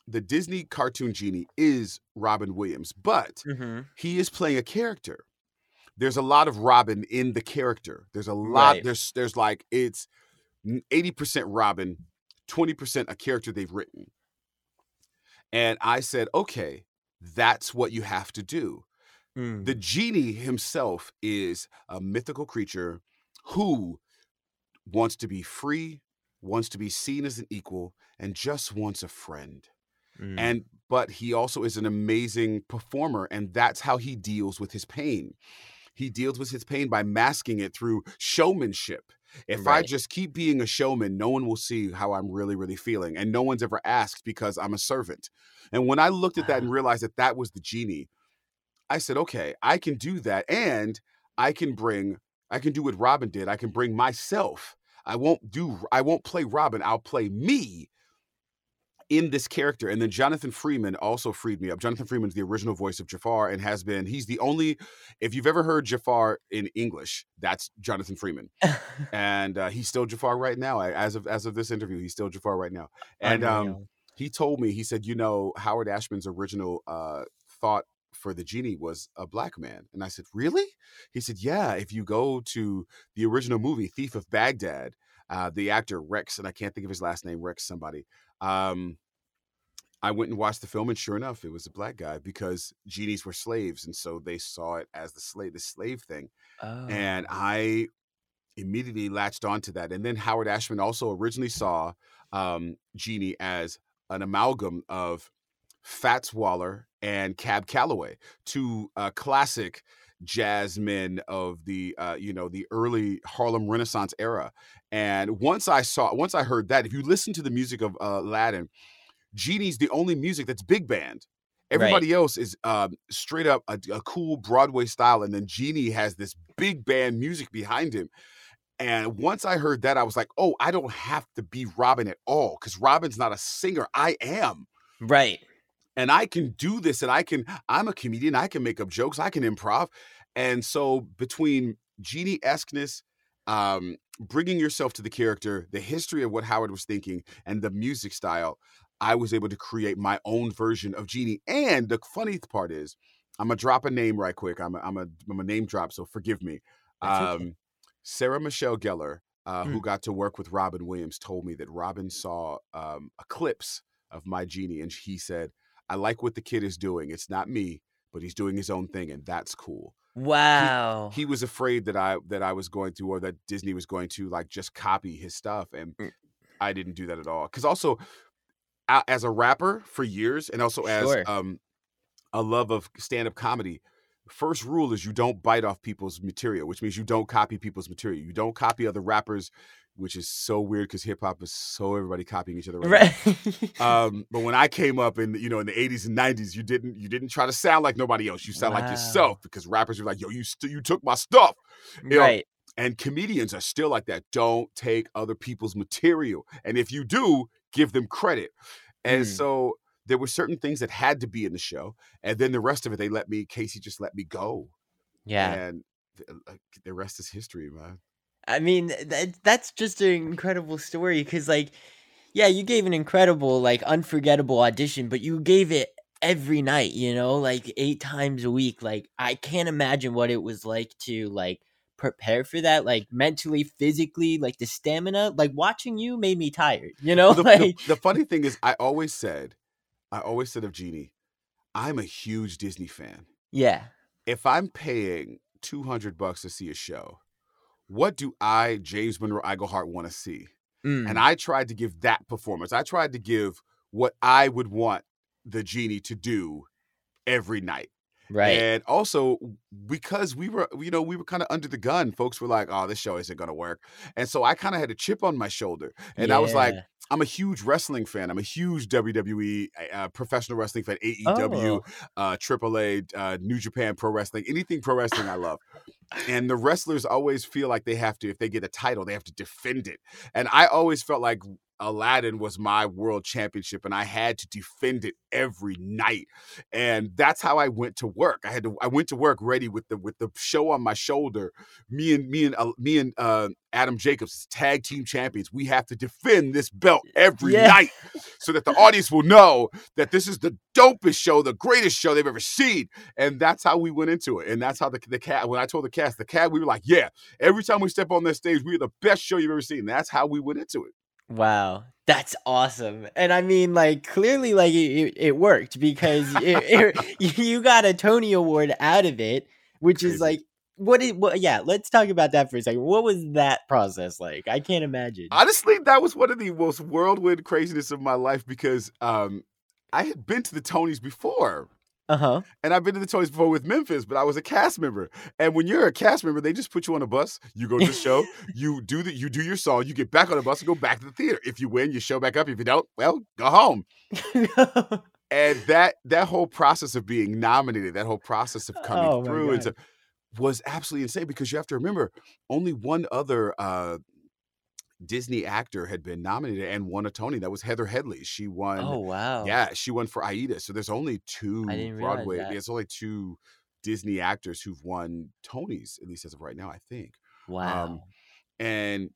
the Disney cartoon genie is Robin Williams, but Mhm. he is playing a character. There's a lot of Robin in the character. There's a lot. Right. There's there's like it's eighty percent Robin, twenty percent a character they've written. And I said, okay, that's what you have to do. Mm. The genie himself is a mythical creature who wants to be free, wants to be seen as an equal, and just wants a friend. Mm. And but he also is an amazing performer, and that's how he deals with his pain. He deals with his pain by masking it through showmanship. If I just keep being a showman, no one will see how I'm really, really feeling. And no one's ever asked because I'm a servant. And when I looked at that and realized that that was the genie, I said, okay, I can do that. And I can bring, I can do what Robin did. I can bring myself. I won't do, I won't play Robin. I'll play me in this character. And then Jonathan Freeman also freed me up. Jonathan Freeman's the original voice of Jafar and has been, he's the only, if you've ever heard Jafar in English, that's Jonathan Freeman. and uh, he's still Jafar right now. As of as of this interview, he's still Jafar right now. And um, he told me, he said, you know, Howard Ashman's original uh, thought for the genie was a black man. And I said, really? He said, yeah. If you go to the original movie, Thief of Baghdad, uh, the actor Rex, and I can't think of his last name, Rex somebody. Um, I went and watched the film, and sure enough, it was a black guy because genies were slaves, and so they saw it as the slave, the slave thing. And Oh. I immediately latched onto that. And then Howard Ashman also originally saw um, Genie as an amalgam of Fats Waller and Cab Calloway, two uh, classic jazz men of the uh, you know the early Harlem Renaissance era. And once I saw, once I heard that, if you listen to the music of uh, Aladdin, Genie's the only music that's big band. Everybody else is um, straight up a, a cool Broadway style, and then Genie has this big band music behind him. And once I heard that, I was like, "Oh, I don't have to be Robin at all because Robin's not a singer. I am, right? And I can do this, and I can. I'm a comedian. I can make up jokes. I can improv. And so between Genie esqueness, um, bringing yourself to the character, the history of what Howard was thinking, and the music style, I was able to create my own version of Genie. And the funny part is, I'm gonna drop a name right quick. I'm a, I'm a, I'm a name drop, so forgive me. Um, Sarah Michelle Gellar, uh, who Mm. got to work with Robin Williams, told me that Robin saw um, a clips of my Genie, and he said, "I like what the kid is doing. It's not me, but he's doing his own thing, and that's cool." Wow. He, was afraid that I that I was going to, or that Disney was going to, like just copy his stuff, and Mm. I didn't do that at all. Because also, a- as a rapper for years, and also as Sure. um, a love of stand up comedy, first rule is you don't bite off people's material, which means you don't copy people's material. You don't copy other rappers, which is so weird because hip hop is so everybody copying each other. Right. Right. um, but when I came up in you know in the 80s and 90s, you didn't you didn't try to sound like nobody else. You sound like yourself because rappers were like, "Yo, you st- you took my stuff." You know, right. and comedians are still like that. Don't take other people's material. And if you do, give them credit. And Hmm. so there were certain things that had to be in the show. And then the rest of it, they let me, Casey just let me go. Yeah. And th- the rest is history, man. I mean, that, that's just an incredible story because, like, yeah, you gave an incredible, like, unforgettable audition, but you gave it every night, you know, like eight times a week. Like, I can't imagine what it was like to, like, prepare for that, like, mentally, physically, like, the stamina. Like, watching you made me tired, you know? the, the- like, the funny thing is, I always said, I always said of Genie, I'm a huge Disney fan. yeah. If I'm paying 200 bucks to see a show, what do I, James Monroe Iglehart, want to see? Mm, And I tried to give that performance. I tried to give what I would want the genie to do every night. right. And also because we were, you know, we were kind of under the gun. Folks were like, "Oh, this show isn't going to work," and so I kind of had a chip on my shoulder, and I was like, Yeah. "I'm a huge wrestling fan. I'm a huge WWE uh, professional wrestling fan, AEW, Oh. uh, AAA, uh, New Japan Pro Wrestling, anything pro wrestling I love." And the wrestlers always feel like they have to, if they get a title, they have to defend it. And I always felt like Aladdin was my world championship, and I had to defend it every night. And that's how I went to work. I had to. I went to work ready with the with the show on my shoulder. Me and me and uh, me and uh, Adam Jacobs, tag team champions. We have to defend this belt every Yeah. night, so that the audience will know that this is the dopest show, the greatest show they've ever seen. And that's how we went into it. And that's how the the cat. When I told the cast, the cat, we were like, yeah. Every time we step on that stage, we're the best show you've ever seen. That's how we went into it. Wow, that's awesome. And I mean, like, clearly, like, it, it- worked because it, it, you got a Tony Award out of it, which is Crazy. like what is what? Yeah, let's talk about that for a second. What was that process like? I can't imagine. Honestly, that was one of the most whirlwind craziness of my life because um, I had been to the Tonys before. Uh huh. And I've been to the Tonys before with Memphis, but I was a cast member. And when you're a cast member, they just put you on a bus. You go to the show, you do the, you do your song, you get back on the bus and go back to the theater. If you win, you show back up. If you don't, well, go home. and that that whole process of being nominated, that whole process of coming Oh through, and so, was absolutely insane because you have to remember only one other uh, Disney actor had been nominated and won a Tony. That was Heather Headley. She won. Oh wow. Yeah, she won for Aida. So there's only two Broadway. that. There's only two Disney actors who've won Tonys, at least as of right now, I think. Wow. Um, and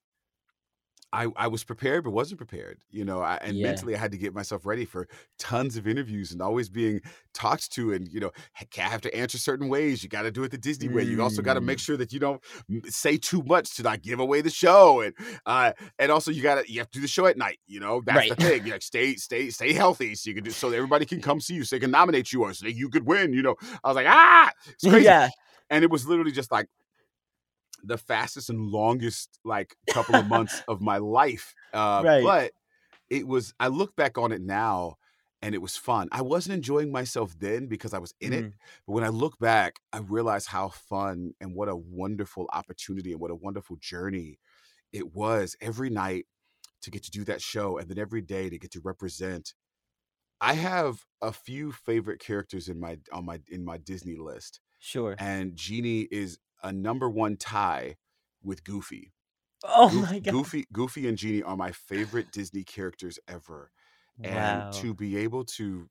I I was prepared but wasn't prepared, you know. I, and Yeah. mentally, I had to get myself ready for tons of interviews and always being talked to, and you know, I have to answer certain ways. You got to do it the Disney way. You also got to make Mm. sure that you don't say too much to not give away the show, and uh, and also you got to you have to do the show at night. You know, that's the thing. You like stay stay stay healthy so you can do so that everybody can come see you, so they can nominate you or so you could win. You know, I was like, ah, it's crazy yeah. and it was literally just like the fastest and longest like couple of months of my life uh Right. but it was i look back on it now and it was fun i wasn't enjoying myself then because i was in it Mhm. but when i look back i realize how fun and what a wonderful opportunity and what a wonderful journey it was every night to get to do that show and then every day to get to represent i have a few favorite characters in my on my in my disney list Sure. and Genie is a number one tie with Goofy. Oh Goof- my god. Goofy, Goofy and Genie are my favorite Disney characters ever, Wow. and to be able to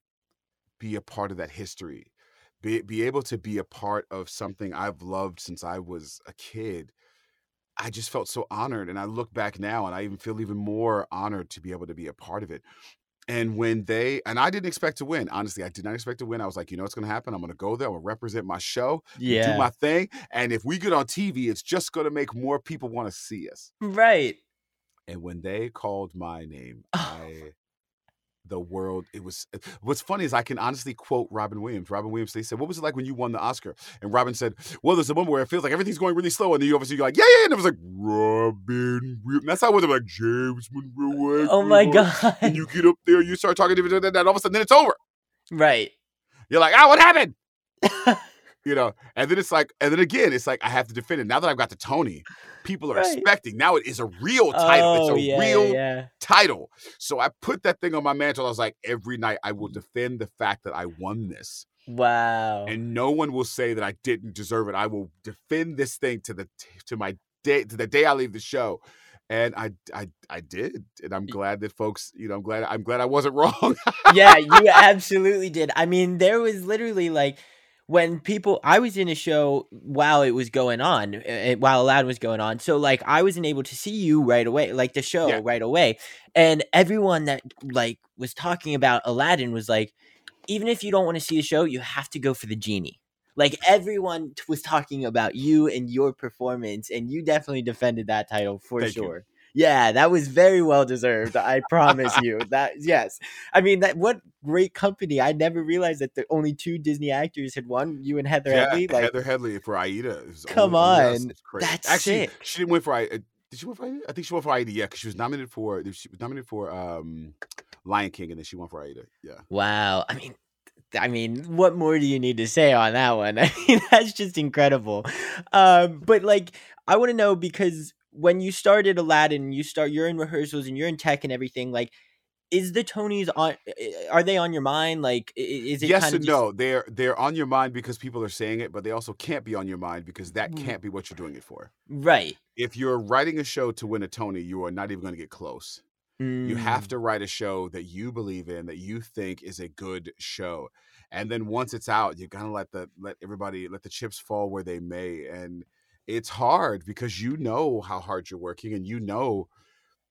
be a part of that history, be be able to be a part of something I've loved since I was a kid. I just felt so honored, and I look back now, and I even feel even more honored to be able to be a part of it. And when they and I didn't expect to win. Honestly, I did not expect to win. I was like, you know what's going to happen? I'm going to go there. I'm to represent my show, yeah. do my thing, and if we get on TV, it's just going to make more people want to see us. right. And when they called my name, Oh. I the world it was what's funny is I can honestly quote Robin Williams. Robin Williams, they said, What was it like when you won the Oscar? And Robin said, Well, there's a moment where it feels like everything's going really slow, and then you obviously you're like, Yeah, yeah, and it was like Robin Williams. That's how it was. I'm like James Monroe. Oh my god. And you get up there, you start talking to and all of a sudden then it's over. right. You're like, ah, what happened? you know, and then it's like, and then again, it's like I have to defend it. Now that I've got the Tony, people are Right. expecting. Now it is a real title. Oh, it's a oh, yeah, real yeah. title. So I put that thing on my mantle. I was like, every night I will defend the fact that I won this. Wow. And no one will say that I didn't deserve it. I will defend this thing to the to my day to the day I leave the show. And I I I did. And I'm glad that folks, you know, I'm glad I'm glad I wasn't wrong. yeah, you absolutely did. I mean, there was literally like when people I was in a show while it was going on, uh, while Aladdin was going on. So like I wasn't able to see you right away, like the show Yeah. right away. And everyone that like was talking about Aladdin was like even if you don't want to see the show, you have to go for the genie. Like everyone was talking about you and your performance, and you definitely defended that title for Thank you. Yeah, that was very well deserved. I promise you that. Yes, I mean that. What great company! I never realized that the only two Disney actors had won. You and Heather Yeah, Headley. Like, Heather Headley for Aida. Come on. That's Actually, sick. she didn't win for Aida. Did she win for Aida? I think she won for Aida. Yeah, because she was nominated for she was nominated for um, Lion King, and then she won for Aida. Yeah. wow. I mean, I mean, what more do you need to say on that one? I mean, that's just incredible. Um, but like, I want to know because when you started Aladdin, you start you're in rehearsals and you're in tech and everything. Like, is the Tonys on? Are they on your mind? Like, is it yes and of no. They're they're on your mind because people are saying it, but they also can't be on your mind because that Mm. can't be what you're doing it for. right? If you're writing a show to win a Tony, you are not even going to get close. You have Mm, to write a show that you believe in, that you think is a good show. And then once it's out, you gotta let the let everybody let the chips fall where they may. And it's hard because you know how hard you're working and you know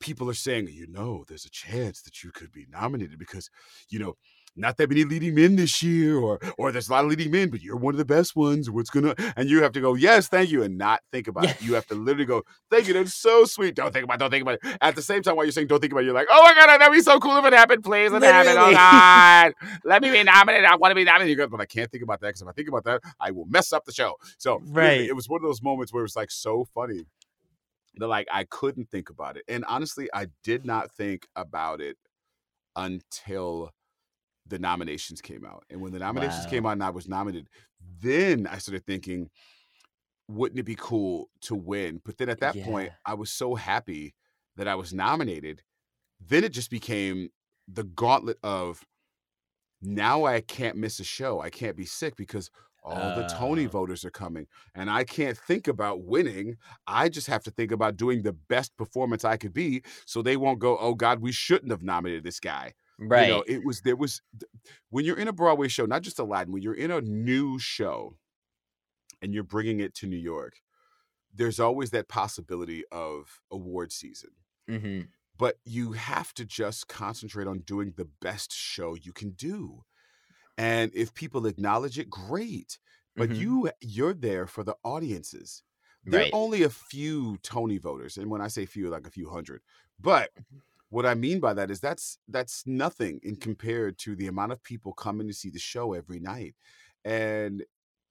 people are saying, you know, there's a chance that you could be nominated because, you know, not that many leading men this year, or or there's a lot of leading men, but you're one of the best ones. What's gonna and you have to go, yes, thank you, and not think about it. You have to literally go, thank you, that's so sweet. Don't think about it, don't think about it. At the same time, while you're saying don't think about it, you're like, oh my god, that'd be so cool if it happened. Please let it happen. Oh Literally. God. Let me be nominated. I want to be nominated. You go, but I can't think about that because if I think about that, I will mess up the show. So literally, Right. it was one of those moments where it was like so funny that like I couldn't think about it. And honestly, I did not think about it until the nominations came out. And when the nominations Wow. came out and I was nominated, then I started thinking, wouldn't it be cool to win? But then at that point, I was so happy that I was nominated. Then it just became the gauntlet of now I can't miss a show. I can't be sick because all the Tony Oh. voters are coming and I can't think about winning. I just have to think about doing the best performance I could be so they won't go, "Oh god, we shouldn't have nominated this guy." Right. You know, it was there was when you're in a Broadway show, not just Aladdin, when you're in a new show and you're bringing it to New York, there's always that possibility of award season. hmm But you have to just concentrate on doing the best show you can do. And if people acknowledge it, great. But Mhm. you you're there for the audiences. There Right. are only a few Tony voters, and when I say few, like a few hundred. But Mm-hmm. What I mean by that is that's that's nothing in compared to the amount of people coming to see the show every night. And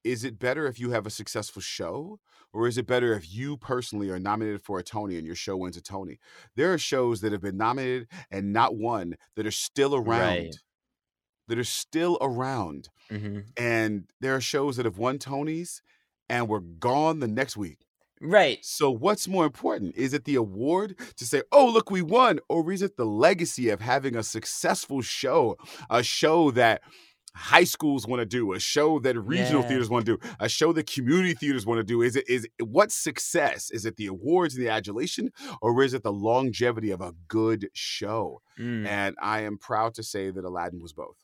is it better if you have a successful show, or is it better if you personally are nominated for a Tony and your show wins a Tony? There are shows that have been nominated and not won that are still around. Right. That are still around. hmm And there are shows that have won Tonys and were gone the next week. Right. So what's more important? Is it the award to say, "Oh, look, we won," or is it the legacy of having a successful show, a show that high schools want to do, a show that regional Yeah. theaters want to do, a show that community theaters want to do? Is it is what success? Is it the awards and the adulation, or is it the longevity of a good show? Mm. And I am proud to say that Aladdin was both.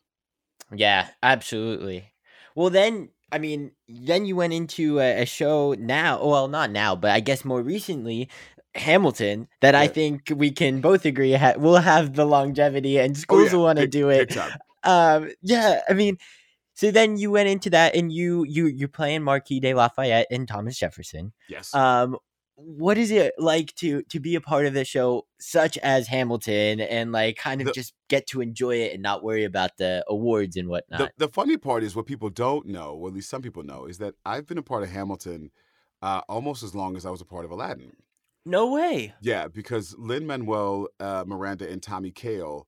Yeah, absolutely. Well, then, I mean, then you went into a, a show now. Well, not now, but I guess more recently, Hamilton. That I think we can both agree ha- will have the longevity, and schools Oh, yeah, will want to do it. Um, yeah, I mean, so then you went into that, and you you you're playing Marquis de Lafayette and Thomas Jefferson. Yes. Um, what is it like to to be a part of the show such as Hamilton, and like kind of The- just get to enjoy it and not worry about the awards and whatnot? The, the funny part is what people don't know, or at least some people know, is that I've been a part of Hamilton uh, almost as long as I was a part of Aladdin. no way. Yeah, because Lin Manuel uh, Miranda and Tommy Kail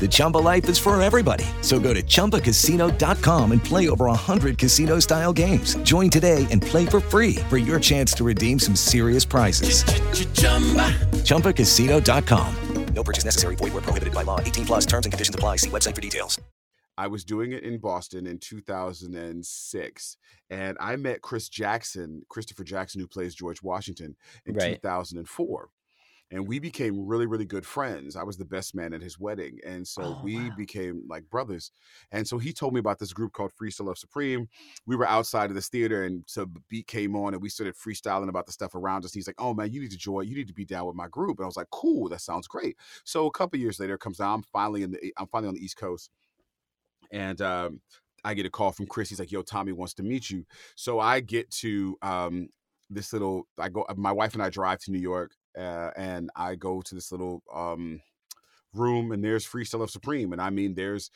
The Chumba life is for everybody. So go to ChumbaCasino.com and play over 100 casino style games. Join today and play for free for your chance to redeem some serious prizes. ChumbaCasino.com. No purchase necessary. Void were prohibited by law. 18 plus terms and conditions apply. See website for details. I was doing it in Boston in 2006, and I met Chris Jackson, Christopher Jackson, who plays George Washington, in Right. 2004. And we became really, really good friends. I was the best man at his wedding. And so Oh, we wow. became like brothers. And so he told me about this group called Freestyle Love Supreme. We were outside of this theater, and so beat came on, and we started freestyling about the stuff around us. And he's like, Oh man, you need to join, you need to be down with my group. And I was like, Cool, that sounds great. So a couple years later it comes down, I'm finally in the I'm finally on the East Coast and um, I get a call from Chris. He's like, "Yo, Tommy wants to meet you." So I get to um, this little. I go. My wife and I drive to New York, uh, and I go to this little um, room, and there's Freestyle Love Supreme, and I mean, there's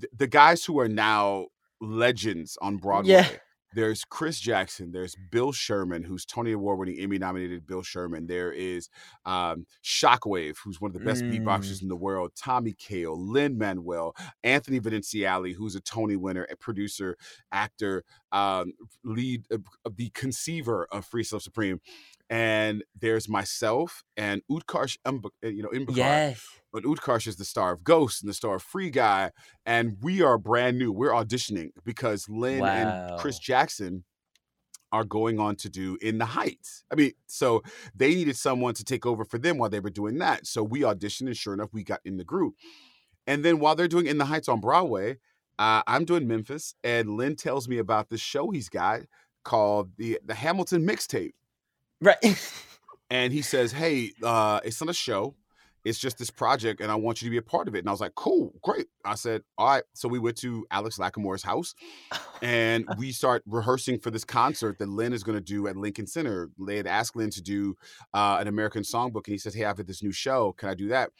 th- the guys who are now legends on Broadway. Yeah. there's Chris Jackson. There's Bill Sherman, who's Tony Award winning, Emmy nominated Bill Sherman. There is um, Shockwave, who's one of the best Mm. beatboxers in the world. Tommy Kail, Lin Manuel, Anthony Veneziale, who's a Tony winner, a producer, actor, um, lead, uh, the conceiver of Freestyle Supreme. And there's myself and Utkarsh, uh, you know, Ambudkar. Yes. But Utkarsh is the star of Ghost and the star of Free Guy, and we are brand new. We're auditioning because Lin and Chris Jackson are going on to do In the Heights. I mean, so they needed someone to take over for them while they were doing that. So we auditioned, and sure enough, we got in the group. And then while they're doing In the Heights on Broadway, uh, I'm doing Memphis, and Lin tells me about this show he's got called the the Hamilton Mixtape. Right. and he says, "Hey, uh, it's not a show. It's just this project, and I want you to be a part of it." And I was like, "Cool, great." I said, "All right." So we went to Alex Lacamoire's house, and we start rehearsing for this concert that Lin is going to do at Lincoln Center. They had asked Lin to do uh, an American Songbook, and he says, "Hey, I've got this new show. Can I do that?"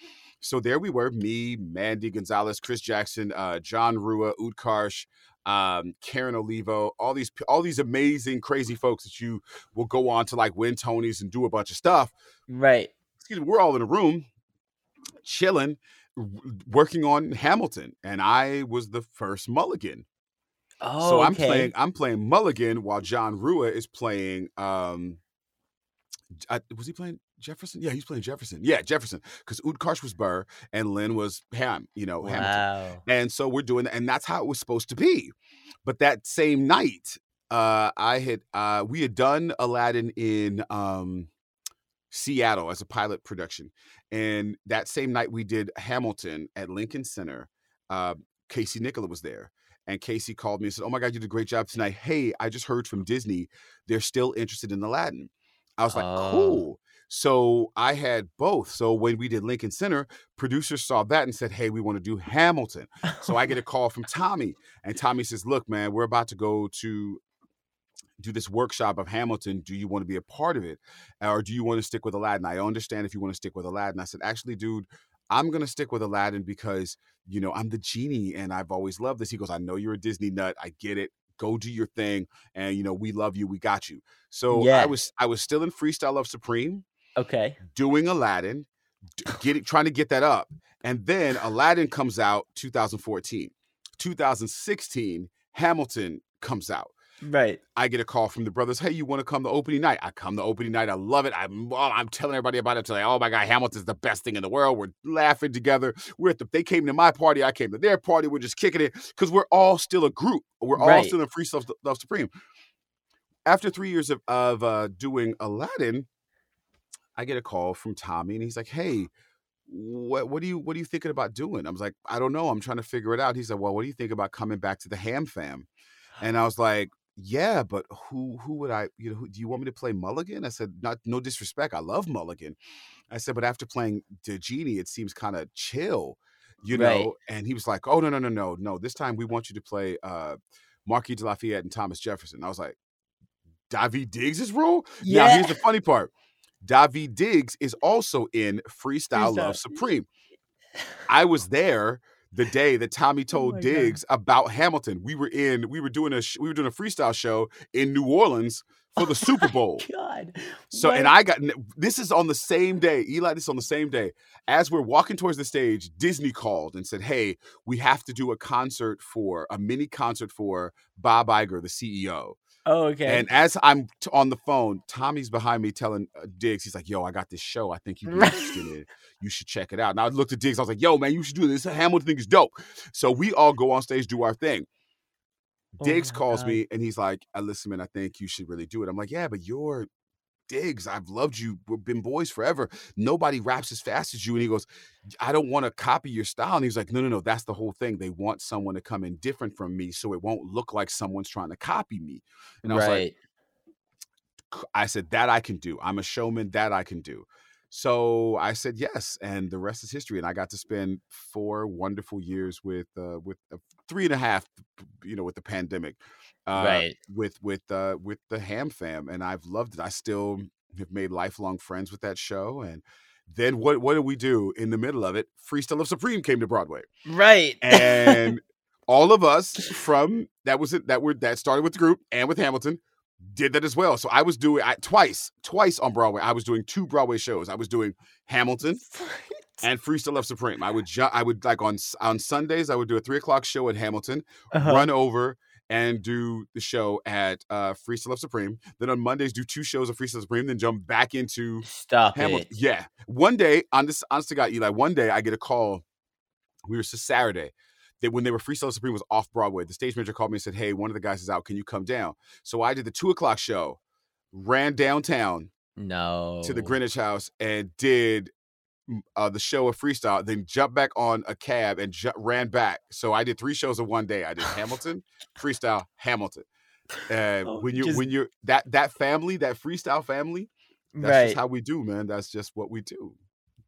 So there we were, me, Mandy Gonzalez, Chris Jackson, uh, Jon Rua, Utkarsh, um, Karen Olivo, all these all these amazing, crazy folks that you will go on to like win Tonys and do a bunch of stuff. Right. Excuse me, we're all in a room, chilling, working on Hamilton, and I was the first Mulligan. Oh, so I'm okay. playing I'm playing Mulligan while Jon Rua is playing um I, was he playing Jefferson? Yeah, he's playing Jefferson. Yeah, Jefferson. Because Utkarsh was Burr and Lin was Ham, you know, Hamilton. And so we're doing that, and that's how it was supposed to be. But that same night, uh, I had uh, we had done Aladdin in um, Seattle as a pilot production, and that same night we did Hamilton at Lincoln Center. Uh, Casey Nicholaw was there, and Casey called me and said, "Oh my God, you did a great job tonight. Hey, I just heard from Disney; they're still interested in Aladdin." I was like, Oh. "Cool." So I had both. So when we did Lincoln Center, producers saw that and said, "Hey, we want to do Hamilton." So I get a call from Tommy, and Tommy says, "Look, man, we're about to go to do this workshop of Hamilton. Do you want to be a part of it, or do you want to stick with Aladdin?" I understand if you want to stick with Aladdin. I said, "Actually, dude." I'm gonna stick with Aladdin because you know I'm the genie and I've always loved this. He goes, I know you're a Disney nut. I get it. Go do your thing, and you know we love you. We got you. So Yeah. I was I was still in Freestyle Love Supreme Okay. doing Aladdin, getting trying to get that up, and then Aladdin comes out 2014, 2016 Hamilton comes out. Right. I get a call from the brothers. Hey, you want to come to opening night? I come to opening night. I love it. I'm well, I'm telling everybody about it. Today. Oh my God, Hamilton's the best thing in the world. We're laughing together. We're at the. They came to my party. I came to their party. We're just kicking it because we're all still a group. We're all Right. still in Freestyle Love Supreme. After three years of of uh, doing Aladdin, I get a call from Tommy, and he's like, "Hey, what what do you what are you thinking about doing?" I was like, "I don't know. I'm trying to figure it out." He said, "Well, what do you think about coming back to the Ham Fam?" And I was like, "Yeah, but who who would I you know who, do you want me to play Mulligan?" I said, "Not no disrespect. I love Mulligan." I said, "But after playing the genie, it seems kind of chill." You know, Right. and he was like, "Oh no, no, no, no, no! This time we want you to play uh, Marquis de Lafayette and Thomas Jefferson." I was like, "Daveed Diggs' is role?" Now Yeah. here's the funny part: Daveed Diggs is also in Freestyle Love Supreme. I was there the day that Tommy oh told Oh my God. Diggs about Hamilton. We were in, we were doing a, sh- we were doing a freestyle show in New Orleans for the Super Bowl. God. So, and I got this is on the same day, Eli. This is on the same day. As we're walking towards the stage, Disney called and said, "Hey, we have to do a concert for a mini concert for Bob Iger, the CEO." Oh, okay. And as I'm t- on the phone, Tommy's behind me telling uh, Diggs, he's like, "Yo, I got this show. I think you'd be interested in. it. You should check it out." And I looked at Diggs. I was like, "Yo, man, you should do this. Hamilton thing is dope." So we all go on stage, do our thing. Oh Diggs my calls God. me and he's like, listen, man. I think you should really do it." I'm like, "Yeah, but you're." Diggs, I've loved you. We've been boys forever. Nobody raps as fast as you. And he goes, I don't want to copy your style. And he's like, No, no, no. That's the whole thing. They want someone to come in different from me so it won't look like someone's trying to copy me. And I was like, right. c- I said, that I can do. I'm a showman, that I can do. So I said yes, and the rest is history. And I got to spend four wonderful years with uh, with uh, three and a half, you know, with the pandemic, uh, Right. With with uh, with the Ham Fam, and I've loved it. I still have made lifelong friends with that show. And then what what did we do in the middle of it? Freestyle Love Supreme came to Broadway Right. and all of us from that was it that were that started with the group and with Hamilton did that as well. So I was doing I, twice, twice on Broadway. I was doing two Broadway shows. I was doing Hamilton and Freestyle Love Supreme. I would ju- I would like on on Sundays I would do a three o'clock show at Hamilton, Uh-huh. run over and do the show at uh, Freestyle Love Supreme. Then on Mondays do two shows of Freestyle Love Supreme. Then jump back into Stop Hamilton. it. Yeah. One day, on this, honest to God, Eli, one day I get a call. We were Saturday. That when they were Free Freestyle Supreme was off Broadway, the stage manager called me and said, Hey, one of the guys is out. Can you come down? So I did the two o'clock show, ran downtown No. to the Greenwich House and did uh, the show of freestyle, then jumped back on a cab and ju- ran back. So I did three shows in one day. I did Hamilton, freestyle, Hamilton. And Oh, when you just- when you're that that family, that freestyle family, that's right. just how we do, man. That's just what we do.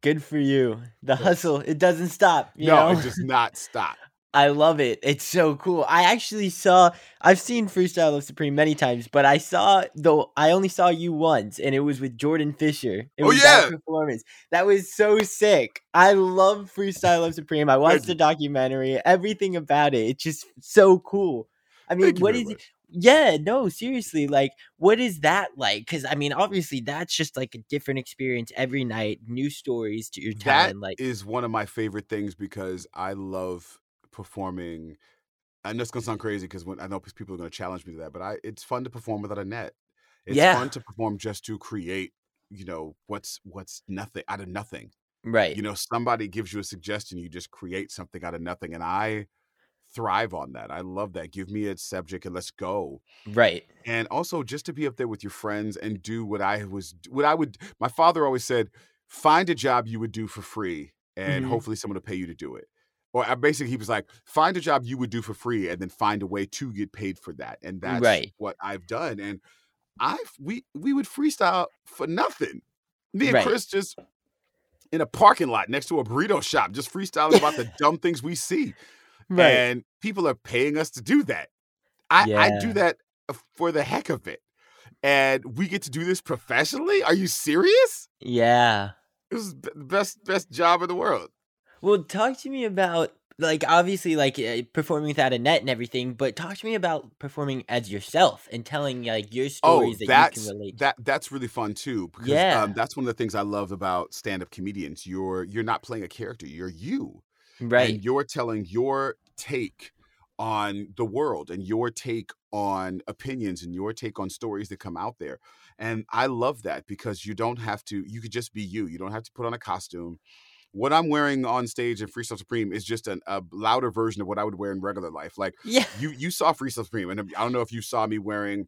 Good for you. The hustle, it doesn't stop. You no, know? it does not stop. I love it. It's so cool. I actually saw I've seen Freestyle Love Supreme many times, but I saw though I only saw you once and it was with Jordan Fisher. It Oh, was that yeah. performance. That was so sick. I love Freestyle Love Supreme. I watched the documentary, everything about it. It's just so cool. I mean, Thank what much. yeah, no, seriously, like what is that like? Cuz I mean, obviously that's just like a different experience every night, new stories to your That telling like is one of my favorite things because I love performing. I know it's gonna sound crazy because when I know people are gonna challenge me to that, but I it's fun to perform without a net. It's Yeah. fun to perform just to create, you know, what's what's nothing out of nothing. right. You know, somebody gives you a suggestion, you just create something out of nothing, and I thrive on that. I love that. Give me a subject and let's go. right. and also just to be up there with your friends and do what I was what I would my father always said find a job you would do for free and Mhm. hopefully someone will pay you to do it or I basically he was like find a job you would do for free and then find a way to get paid for that and that's Right. what I've done and I we we would freestyle for nothing me and Right. Chris just in a parking lot next to a burrito shop just freestyling about the dumb things we see Right. and people are paying us to do that. I, I do that uh, for the heck of it. And we get to do this professionally? Are you serious? yeah. This is the best best job in the world. Well, talk to me about like obviously like uh, performing without a net and everything, but talk to me about performing as yourself and telling like your Oh, stories that that's you can relate. that that's really fun too. Because Yeah. um, that's one of the things I love about stand-up comedians. You're you're not playing a character, you're you. right. and you're telling your take on the world and your take on opinions and your take on stories that come out there and i love that because you don't have to you could just be you you don't have to put on a costume what i'm wearing on stage in freestyle supreme is just an, a louder version of what i would wear in regular life like yeah. you you saw freestyle supreme and i don't know if you saw me wearing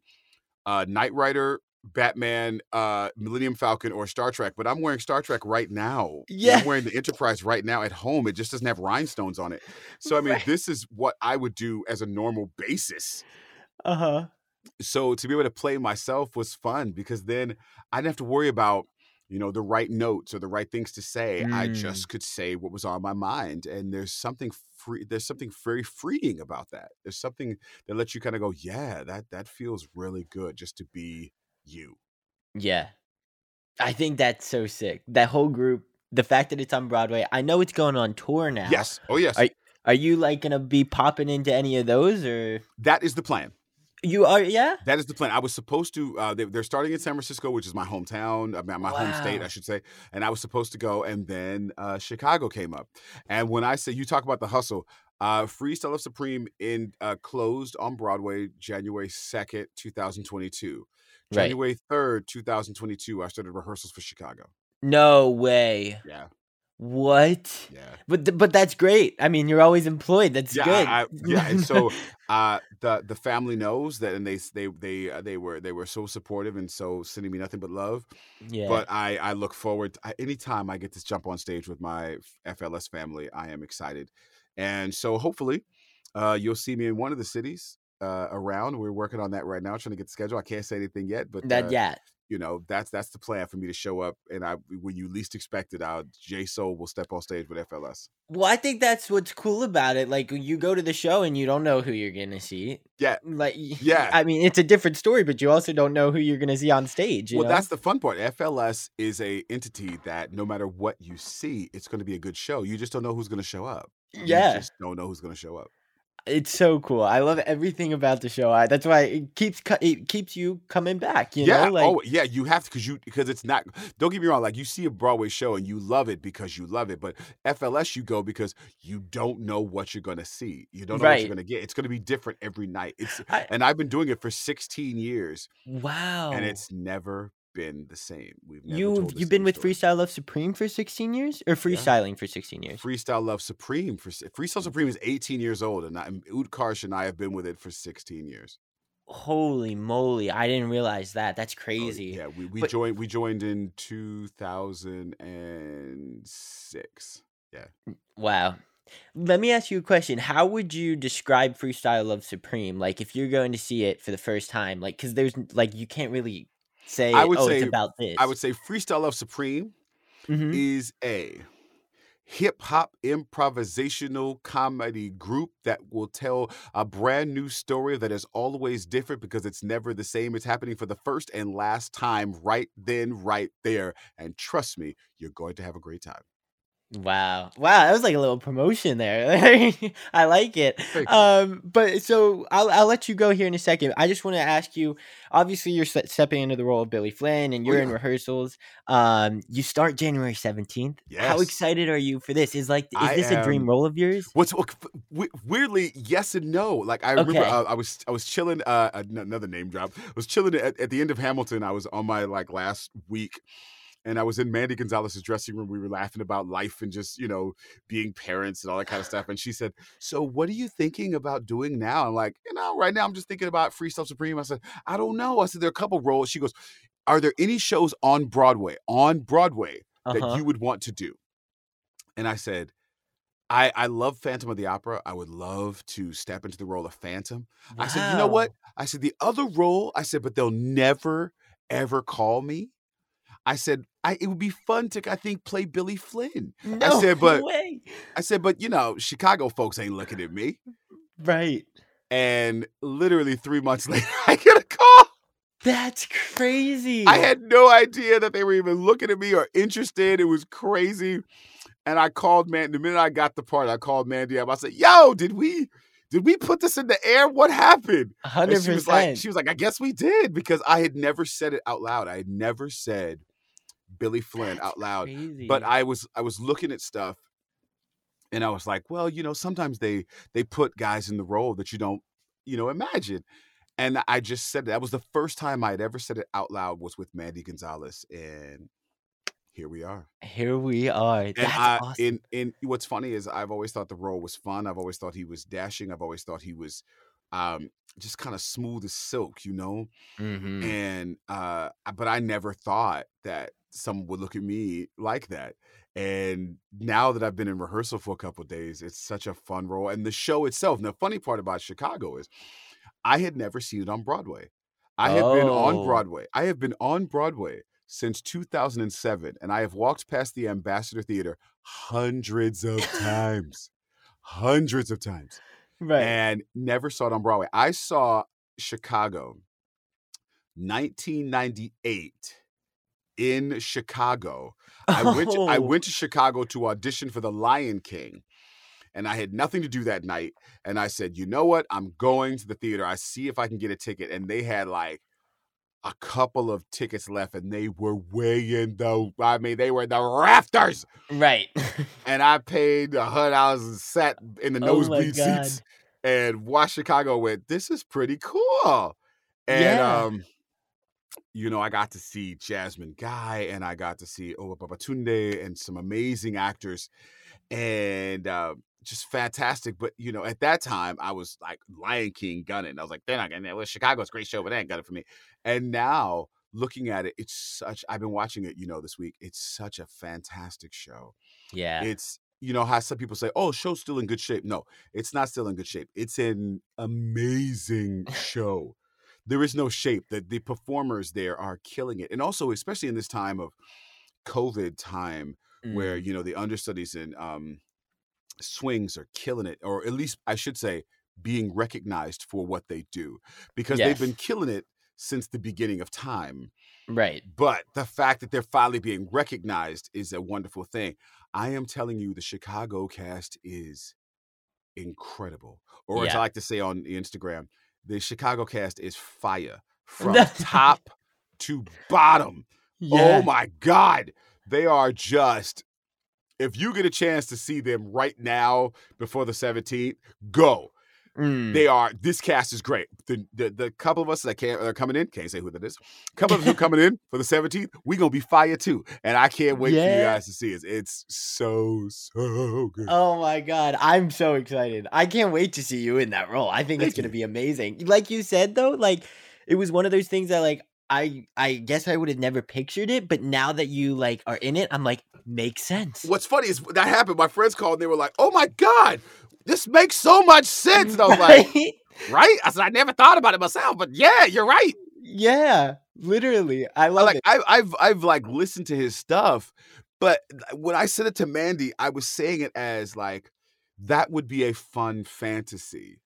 uh knight rider batman uh millennium falcon or star trek but i'm wearing star trek right now Yeah. i'm wearing the enterprise right now at home it just doesn't have rhinestones on it so i mean Right. this is what i would do as a normal basis Uh-huh. so to be able to play myself was fun because then i didn't have to worry about you know the right notes or the right things to say i Mm. just could say what was on my mind and there's something free there's something very freeing about that there's something that lets you kind of go yeah that that feels really good just to be you Yeah. I think that's so sick. That whole group, the fact that it's on Broadway. I know it's going on tour now. yes oh yes Are, are you like going to be popping into any of those or that is the plan you are yeah? That is the plan. I was supposed to. Uh, they, they're starting in San Francisco, which is my hometown, uh, my, my home state, I should say. And I was supposed to go, and then uh, Chicago came up. And when I say you talk about the hustle, uh, Freestyle Love Supreme in uh, closed on Broadway January second, two thousand twenty-two. January third, two thousand twenty-two. I started rehearsals for Chicago. No way. Yeah, What? yeah. But but that's great. I mean, you're always employed. That's yeah, good. I, I, yeah, and so uh, the the family knows that, and they they they uh, they were they were so supportive and so sending me nothing but love. yeah. But I I look forward to, anytime I get to jump on stage with my FLS family. I am excited, and so hopefully, uh, you'll see me in one of the cities uh, around. We're working on that right now, trying to get the schedule. I can't say anything yet, but that uh, yeah. You know that's that's the plan for me to show up, and I when you least expect it, I'll J Soul will step on stage with FLS. Well, I think that's what's cool about it. Like you go to the show and you don't know who you're gonna see. Yeah, Like Yeah. I mean, it's a different story, but you also don't know who you're gonna see on stage. You well, know? that's the fun part. FLS is a entity that no matter what you see, it's going to be a good show. You just don't know who's going to show up. Yeah. you just don't know who's going to show up. It's so cool. I love everything about the show. I, that's why it keeps it keeps you coming back. You yeah, know, like oh yeah, you have to because you because it's not. Don't get me wrong. Like you see a Broadway show and you love it because you love it, but FLS you go because you don't know what you're going to see. You don't know what you're going to get. It's going to be different every night. It's I- and I've been doing it for 16 years, wow. and it's never been the same. We've never you you've been with story. Freestyle Love Supreme for 16 years or freestyling for 16 years. Freestyle Love Supreme for Freestyle mm. Supreme is 18 years old, and I, Utkarsh and I have been with it for 16 years. Holy moly! I didn't realize that. That's Oh, crazy. yeah, we, we But- joined we joined in 2006. Yeah. Wow. Let me ask you a question. How would you describe Freestyle Love Supreme? Like, if you're going to see it for the first time, like, because there's like you can't really say, I would oh, say it's about this. I would say Freestyle Love Supreme Mhm. is a hip hop improvisational comedy group that will tell a brand new story that is always different because it's never the same. It's happening for the first and last time right then, right there. And trust me, you're going to have a great time. Wow. Wow, that was like a little promotion there. I like it. Um, but so I'll I'll let you go here in a second. I just want to ask you. Obviously, you're ste- stepping into the role of Billy Flynn, and Oh, you're in yeah. rehearsals. Um, you start January seventeenth. How excited are you for this? Is like is I this a dream role of yours? What's weirdly yes and no. Like I remember, Okay. uh, I was I was chilling. Uh, another name drop. I was chilling at, at the end of Hamilton. I was on my like last week, and I was in Mandy Gonzalez's dressing room. We were laughing about life and just you know being parents and all that kind of stuff. And she said, "So what are you thinking about doing now?" I'm like, you know, right now I'm just thinking about Freestyle Supreme. I said, I don't know. I said there are a couple roles. She goes, Are there any shows on Broadway on Broadway Uh-huh. that you would want to do? And I said. I, I love Phantom of the Opera. I would love to step into the role of Phantom. I said, you know what? I said, the other role, I said, but they'll never, ever call me. I said, I it would be fun to, I think, play Billy Flynn. No I said, but way. I said, but you know, Chicago folks ain't looking at me. Right. And literally three months later, I get a call. That's crazy. I had no idea that they were even looking at me or interested. It was crazy. And I called man. The minute I got the part, I called Mandy up. I said, "Yo, did we, did we put this in the air? What happened?" Hundred she was like, percent. she was like, "I guess we did," because I had never said it out loud. I had never said Billy Flynn out loud. But I was, I was looking at stuff, and I was like, "Well, you know, sometimes they they put guys in the role that you don't, you know, imagine." And I just said that was the first time I had ever said it out loud was with Mandy Gonzalez, and here we are. Here we are. And That's I, awesome. in in what's funny is I've always thought the role was fun. I've always thought he was dashing. I've always thought he was um, just kind of smooth as silk, you know. Mhm. And uh, but I never thought that someone would look at me like that. And now that I've been in rehearsal for a couple of days, it's such a fun role. And the show itself. And the funny part about Chicago is, I had never seen it on Broadway. I have been on Oh. Broadway. I have been on Broadway since 2007, and I have walked past the Ambassador Theater hundreds of times, hundreds of times, Right. and never saw it on Broadway. I saw Chicago, 1998, in Chicago. I went. To, I Oh. went to Chicago to audition for The Lion King, and I had nothing to do that night. And I said, you know what? I'm going to the theater. I see if I can get a ticket. And they had like a couple of tickets left, and they were way in the. I mean, they were in the rafters. Right. And I paid a hundred dollars and sat in the Oh nosebleed seats and watched Chicago. Went, this is pretty cool. And Yeah. um, you know, I got to see Jasmine Guy and I got to see Obba Babatunde and some amazing actors and uh, just fantastic. But you know, at that time, I was like Lion King gunning. I was like, they're not getting it. Well, Chicago's a great show, but they ain't got it for me. And now looking at it, it's such. I've been watching it, you know, this week. It's such a fantastic show. Yeah. It's you know how some people say, "Oh, show's still in good shape." No, it's not still in good shape. It's an amazing show. There is no shape. that the performers there are killing it, and also especially in this time of COVID time, where Mm. you know the understudies and um, swings are killing it, or at least I should say, being recognized for what they do, because they've been killing it since the beginning of time. Right. But the fact that they're finally being recognized is a wonderful thing. I am telling you, the Chicago cast is incredible. Or as Yeah. I like to say on Instagram, the Chicago cast is fire from top to bottom. Oh yeah. Oh my God. They are just, if you get a chance to see them right now before the 17th, go. Mm. They are, this cast is great. The, the the couple of us that can't, are coming in, can't say who that is. couple of us who are coming in for the 17th, we to be fire too. And I can't wait for you guys to see it. It's so, so good. Oh my god, I'm so excited. I can't wait to see you in that role. I think it's Thank going to be amazing. Like you said though, like it was one of those things that like I I guess I would have never pictured it, but now that you like are in it, I'm like makes sense. What's funny is that happened. My friends called and they were like, oh my God, this makes so much sense. And I was like, Right? right? I said, I never thought about it myself, but yeah, you're right. yeah, literally. I I love like it. I've I've I've like listened to his stuff, but when I said it to Mandy, I was saying it as like that would be a fun fantasy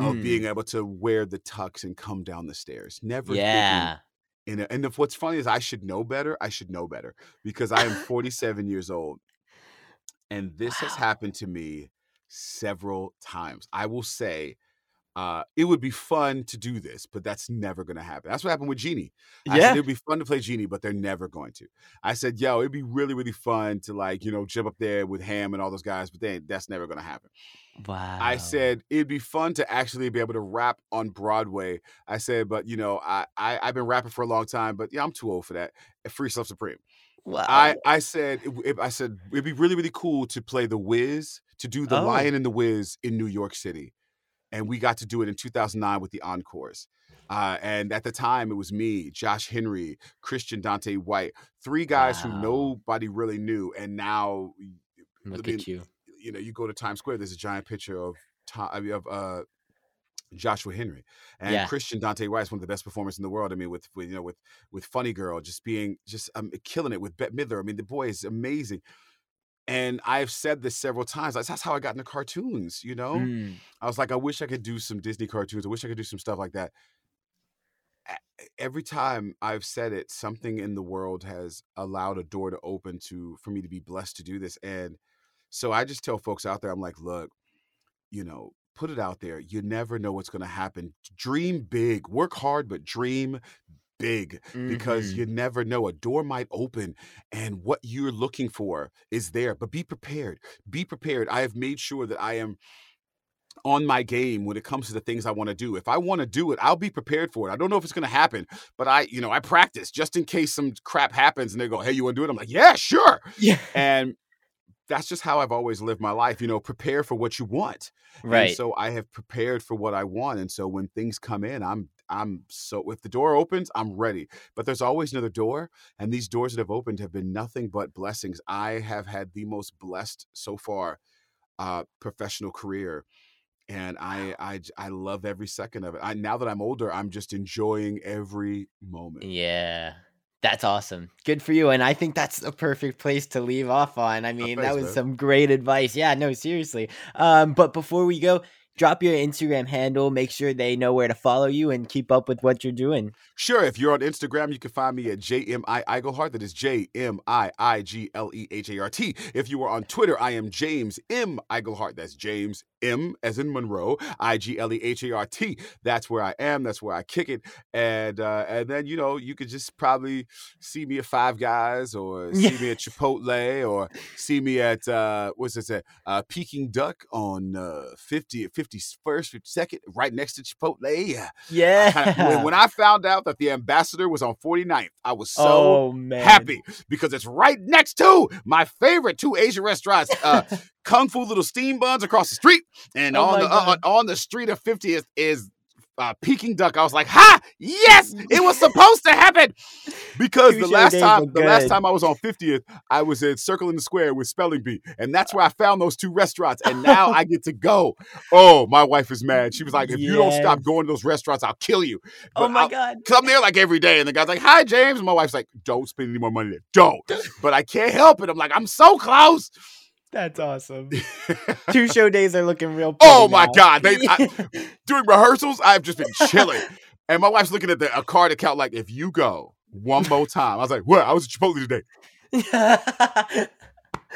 of Mm. being able to wear the tux and come down the stairs. Never Yeah. in a, and if what's funny is I should know better. I should know better because I am 47 years old, and this has happened to me several times. I will say. Uh, it would be fun to do this, but that's never going to happen. That's what happened with Genie. I Yeah. said it'd be fun to play Genie, but they're never going to. I said, yo, it'd be really, really fun to like, you know, jump up there with Ham and all those guys, but then that's never going to happen. Wow. I said it'd be fun to actually be able to rap on Broadway. I said, but you know, I, I I've been rapping for a long time, but yeah, I'm too old for that. Freestyle Supreme. Wow. I I said it, I said it'd be really really cool to play the Wiz to do the Oh. Lion and the Wiz in New York City, and we got to do it in 2009 with the Encores. Uh, and at the time, it was me, Josh Henry, Christian Dante White, three guys Wow. who nobody really knew, and now Look I mean, at you. you know, you go to Times Square, there's a giant picture of Tom, of uh, Joshua Henry and Yeah. Christian Dante is one of the best performers in the world. I mean, with, with you know, with with Funny Girl, just being just um, killing it with Bette Midler. I mean, the boy is amazing. And I've said this several times. That's, that's how I got into cartoons. You know, Mm. I was like, I wish I could do some Disney cartoons. I wish I could do some stuff like that. Every time I've said it, something in the world has allowed a door to open to for me to be blessed to do this. And so I just tell folks out there, I'm like, look, you know, put it out there. You never know what's going to happen. Dream big, work hard, but dream big because Mhm. you never know. A door might open and what you're looking for is there, but be prepared. Be prepared. I have made sure that I am on my game when it comes to the things I want to do. If I want to do it, I'll be prepared for it. I don't know if it's going to happen, but I, you know, I practice just in case some crap happens and they go, "Hey, you want to do it?" I'm like, "Yeah, sure." Yeah. And that's just how I've always lived my life. You know, prepare for what you want. Right. And so I have prepared for what I want. And so when things come in, I'm I'm so if the door opens, I'm ready. But there's always another door, and these doors that have opened have been nothing but blessings. I have had the most blessed so far uh professional career. And I I love every second of it. I now that I'm older, I'm just enjoying every moment. Yeah. That's awesome. Good for you. And I think that's a perfect place to leave off on. I mean, that thanks, was man. some great advice. Yeah, no, seriously. Um, but before we go, drop your Instagram handle, make sure they know where to follow you and keep up with what you're doing. Sure, if you're on Instagram, you can find me at JMIglehart. That is J M I I G L E H A R T. If you are on Twitter, I am James M Iglehart. That's James M as in Monroe, I G L E H A R T. That's where I am. That's where I kick it. And uh, and then you know you could just probably see me at Five Guys or see me at Chipotle or see me at uh, what's it say? Uh, Peking Duck on uh, 50 51st, 52nd, right next to Chipotle. Yeah. Yeah. I kinda- when, when I found out that the ambassador was on 49th, I was so oh, happy because it's right next to my favorite two Asian restaurants, uh, Kung Fu Little Steam Buns across the street, and Oh on the uh, on, the street of 50th is uh, Peking Duck. I was like, "Ha! Yes, it was supposed to happen." Because the last time, the last time I was on 50th, I was at Circle in the Square with Spelling Bee, and that's where I found those two restaurants. And now I get to go. Oh, my wife is mad. She was like, "If you don't stop going to those restaurants, I'll kill you." Oh my I'll- God. Cause I'm there like every day, and the guy's like, "Hi, James," and my wife's like, "Don't spend any more money there, don't." But I can't help it. I'm like, I'm so close. That's awesome. Two show days are looking real oh pretty oh my now. god! They, I, during rehearsals, I've just been chilling, and my wife's looking at the a card account like, "If you go one more time," I was like, "What? I was at Chipotle today."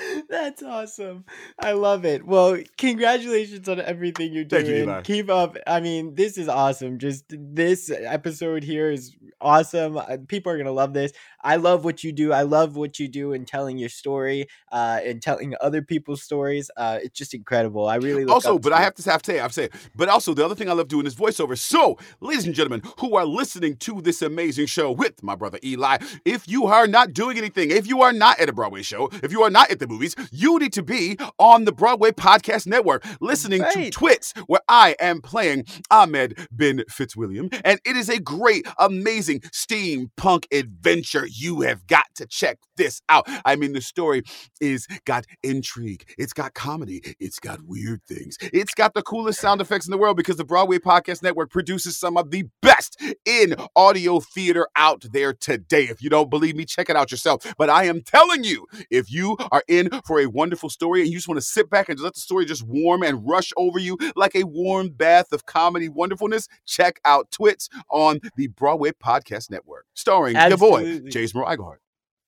That's awesome. I love it. Well, congratulations on everything you're doing. Thank you, Eli. Keep up. I mean, this is awesome. Just this episode here is awesome. Uh, People are going to love this. I love what you do. I love what you do in telling your story uh, and telling other people's stories. Uh, it's just incredible. I really also, but I have to have to say, I have to say, but also the other thing I love doing is voiceover. So, ladies and gentlemen, who are listening to this amazing show with my brother Eli, if you are not doing anything, if you are not at a Broadway show, if you are not at the movies, you need to be on the Broadway Podcast Network, listening to Twits, where I am playing Ahmed Ben Fitzwilliam, and it is a great, amazing steampunk adventure. You have got to check this out. I mean, the story is got intrigue, it's got comedy, it's got weird things, it's got the coolest sound effects in the world because the Broadway Podcast Network produces some of the best in audio theater out there today. If you don't believe me, check it out yourself. But I am telling you, if you are in for a wonderful story and you just want to sit back and let the story just warm and rush over you like a warm bath of comedy wonderfulness, check out Twits on the Broadway Podcast Network, starring your boy, Absolutely. James Monroe Iglehart.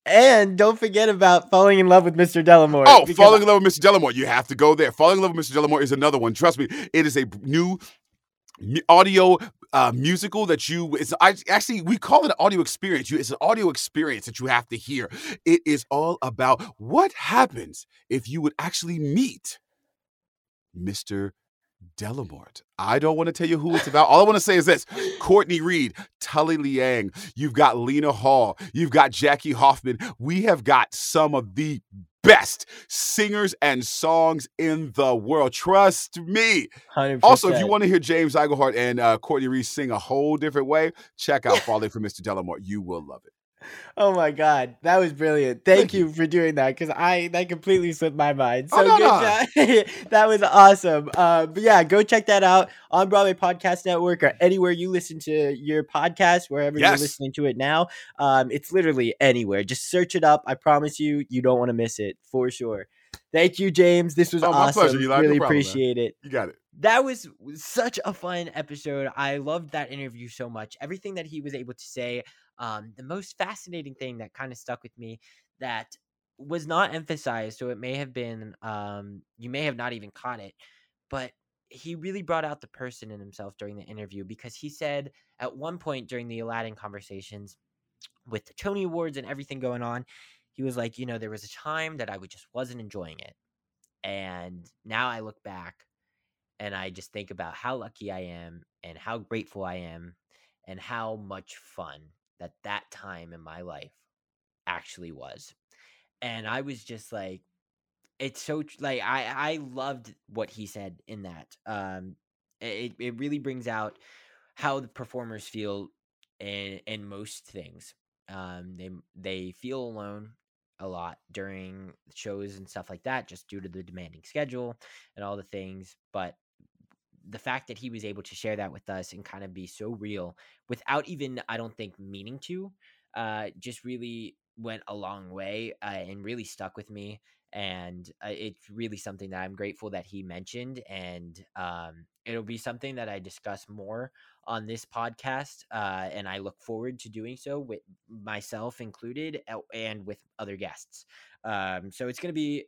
And don't forget about falling in love with Mr. Delamort. Oh, Falling in Love with Mr. Delamort. You have to go there. Falling in Love with Mr. Delamort is another one. Trust me, it is a new audio uh, musical that you. It's I, actually we call it an audio experience. You, it's an audio experience that you have to hear. It is all about what happens if you would actually meet Mr. Delamort. I don't want to tell you who it's about. All I want to say is this Courtney Reed, Telly Leung, you've got Lena Hall, you've got Jackie Hoffman. We have got some of the best singers and songs in the world. Trust me. 100%. Also, if you want to hear James Iglehart and uh, Courtney Reed sing a whole different way, check out Falling for Mr. Delamort. You will love it. Oh my god, that was brilliant! Thank, you, for doing that because I that completely slipped my mind. So Oh, no, good job. that was awesome. Uh, but yeah, go check that out on Broadway Podcast Network or anywhere you listen to your podcast, wherever you're listening to it now. Um, it's literally anywhere. Just search it up. I promise you, you don't want to miss it for sure. Thank you, James. This was Oh, my awesome. pleasure, Eli. No Really problem, man. appreciate it You got it. that was such a fun episode. I loved that interview so much. Everything that he was able to say. Um, the most fascinating thing that kind of stuck with me that was not emphasized, so it may have been um, you may have not even caught it, but he really brought out the person in himself during the interview because he said at one point during the Aladdin conversations with the Tony Awards and everything going on, he was like, you know, there was a time that I would just wasn't enjoying it. And now I look back and I just think about how lucky I am and how grateful I am and how much fun that that time in my life actually was. And I was just like it's so like I I loved what he said in that. Um it it really brings out how the performers feel in in most things. Um they they feel alone a lot during shows and stuff like that just due to the demanding schedule and all the things, but the fact that he was able to share that with us and kind of be so real without even I don't think meaning to uh just really went a long way uh, and really stuck with me and uh, it's really something that I'm grateful that he mentioned and um it'll be something that I discuss more on this podcast uh and I look forward to doing so with myself included uh, and with other guests. Um so it's going to be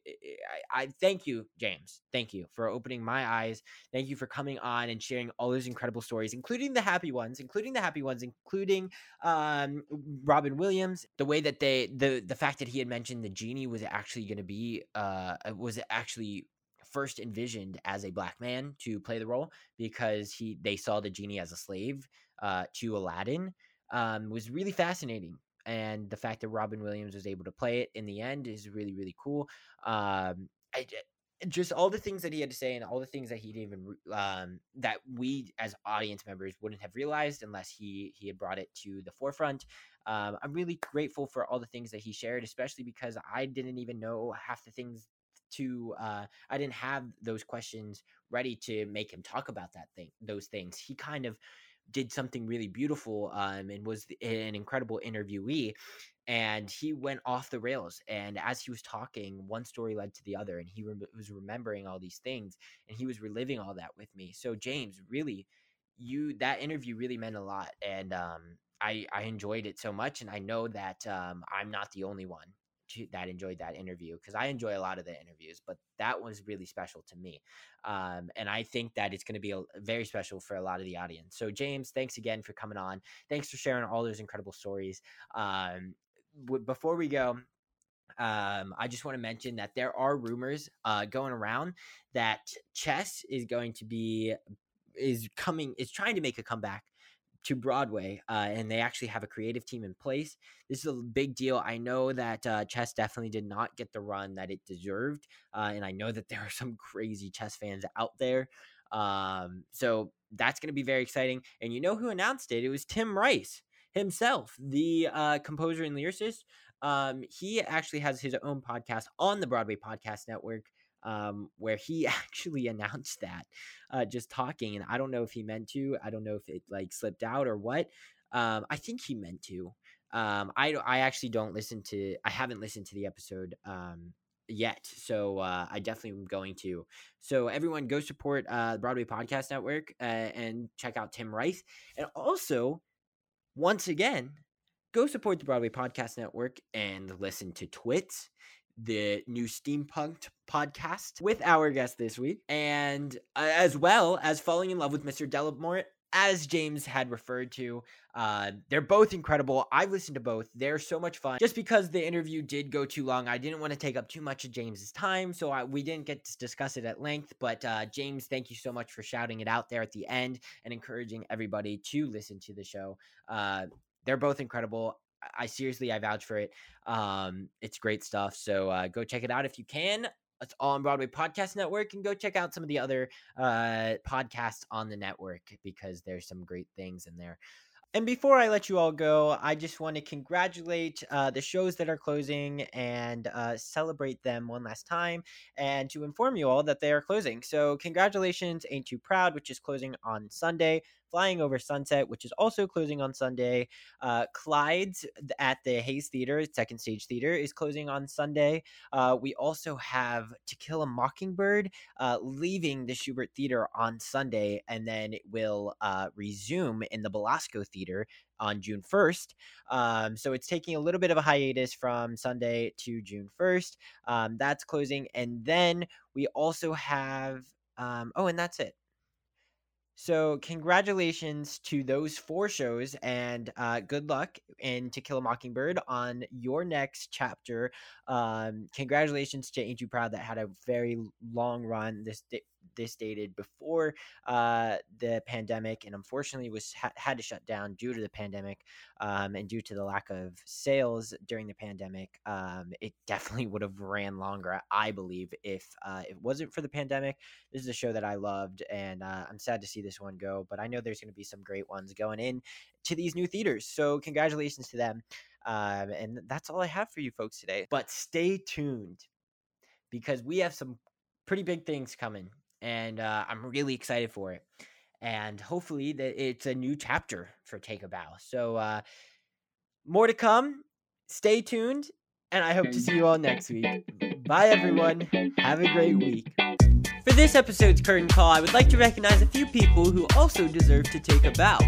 I, I thank you James. Thank you for opening my eyes. Thank you for coming on and sharing all those incredible stories, including the happy ones, including the happy ones, including um, Robin Williams. The way that they, the the fact that he had mentioned the genie was actually going to be, uh, was actually first envisioned as a black man to play the role because he they saw the genie as a slave uh, to Aladdin um, was really fascinating. And the fact that Robin Williams was able to play it in the end is really really cool. Um, I, just all the things that he had to say and all the things that he didn't even um, that we as audience members wouldn't have realized unless he he had brought it to the forefront. Um, I'm really grateful for all the things that he shared, especially because I didn't even know half the things to uh, I didn't have those questions ready to make him talk about that thing those things. He kind of did something really beautiful um, and was an incredible interviewee and he went off the rails and as he was talking one story led to the other and he rem- was remembering all these things and he was reliving all that with me so james really you that interview really meant a lot and um i i enjoyed it so much and i know that um i'm not the only one that enjoyed that interview because I enjoy a lot of the interviews, but that was really special to me. Um, and I think that it's going to be a, very special for a lot of the audience. So, James, thanks again for coming on. Thanks for sharing all those incredible stories. Um, w- before we go, um, I just want to mention that there are rumors uh, going around that chess is going to be is coming is trying to make a comeback to Broadway, uh, and they actually have a creative team in place. This is a big deal. I know that uh, chess definitely did not get the run that it deserved, uh, and I know that there are some crazy chess fans out there. Um, so that's going to be very exciting. And you know who announced it? It was Tim Rice himself, the uh, composer and lyricist. Um, he actually has his own podcast on the Broadway Podcast Network um, where he actually announced that uh, just talking. And I don't know if he meant to. I don't know if it like slipped out or what. Um, I think he meant to. Um, I I actually don't listen to. I haven't listened to the episode um, yet, so uh, I definitely am going to. So everyone, go support uh, the Broadway Podcast Network uh, and check out Tim Rice, and also once again, go support the Broadway Podcast Network and listen to Twits the new steampunk podcast with our guest this week, and uh, as well as falling in love with Mr. Delamort. As James had referred to, uh, they're both incredible. I've listened to both. They're so much fun. Just because the interview did go too long, I didn't want to take up too much of James's time, so I, we didn't get to discuss it at length. But uh, James, thank you so much for shouting it out there at the end and encouraging everybody to listen to the show. Uh, they're both incredible. I seriously, I vouch for it. Um, it's great stuff. So uh, go check it out if you can. It's all on Broadway Podcast Network, and go check out some of the other uh, podcasts on the network because there's some great things in there. And before I let you all go, I just want to congratulate uh, the shows that are closing and uh, celebrate them one last time and to inform you all that they are closing. So, congratulations, Ain't Too Proud, which is closing on Sunday. Flying Over Sunset, which is also closing on Sunday. Uh, Clyde's at the Hayes Theater, Second Stage Theater, is closing on Sunday. Uh, we also have To Kill a Mockingbird uh, leaving the Shubert Theater on Sunday, and then it will uh, resume in the Belasco Theater on June 1st. Um, so it's taking a little bit of a hiatus from Sunday to June 1st. Um, that's closing. And then we also have, um, oh, and that's it. So, congratulations to those four shows, and uh, good luck in To Kill a Mockingbird on your next chapter. Um, congratulations to Ain't Proud that had a very long run. This this dated before uh, the pandemic, and unfortunately was ha- had to shut down due to the pandemic um, and due to the lack of sales during the pandemic. Um, it definitely would have ran longer, I believe, if uh, it wasn't for the pandemic. This is a show that I loved, and uh, I'm sad to see this one go. But I know there's going to be some great ones going in to these new theaters. So congratulations to them. Um, and that's all I have for you folks today. But stay tuned because we have some pretty big things coming and uh, I'm really excited for it. And hopefully that it's a new chapter for Take a Bow. So uh, more to come. Stay tuned, and I hope to see you all next week. Bye, everyone. Have a great week. For this episode's curtain call, I would like to recognize a few people who also deserve to take a bow.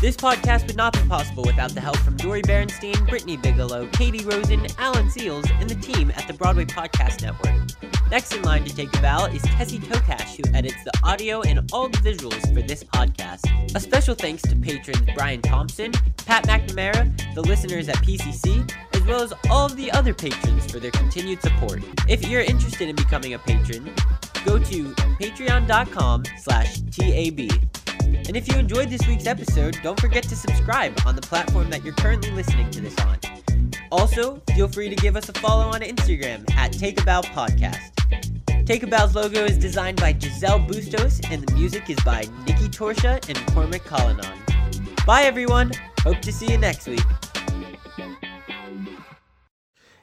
This podcast would not be possible without the help from Dori Berinstein, Brittany Bigelow, Katie Rosen, Alan Seales, and the team at the Broadway Podcast Network. Next in line to take the bow is Tessie Tokash, who edits the audio and all the visuals for this podcast. A special thanks to patrons Brian Thompson, Pat McNamara, the listeners at PCC, as well as all of the other patrons for their continued support. If you're interested in becoming a patron, go to patreon.com slash TAB. And if you enjoyed this week's episode, don't forget to subscribe on the platform that you're currently listening to this on. Also, feel free to give us a follow on Instagram at Take a Bow Podcast. Take a Bow's logo is designed by Giselle Bustos, and the music is by Nikki Torsha and Cormac Collinon. Bye, everyone. Hope to see you next week.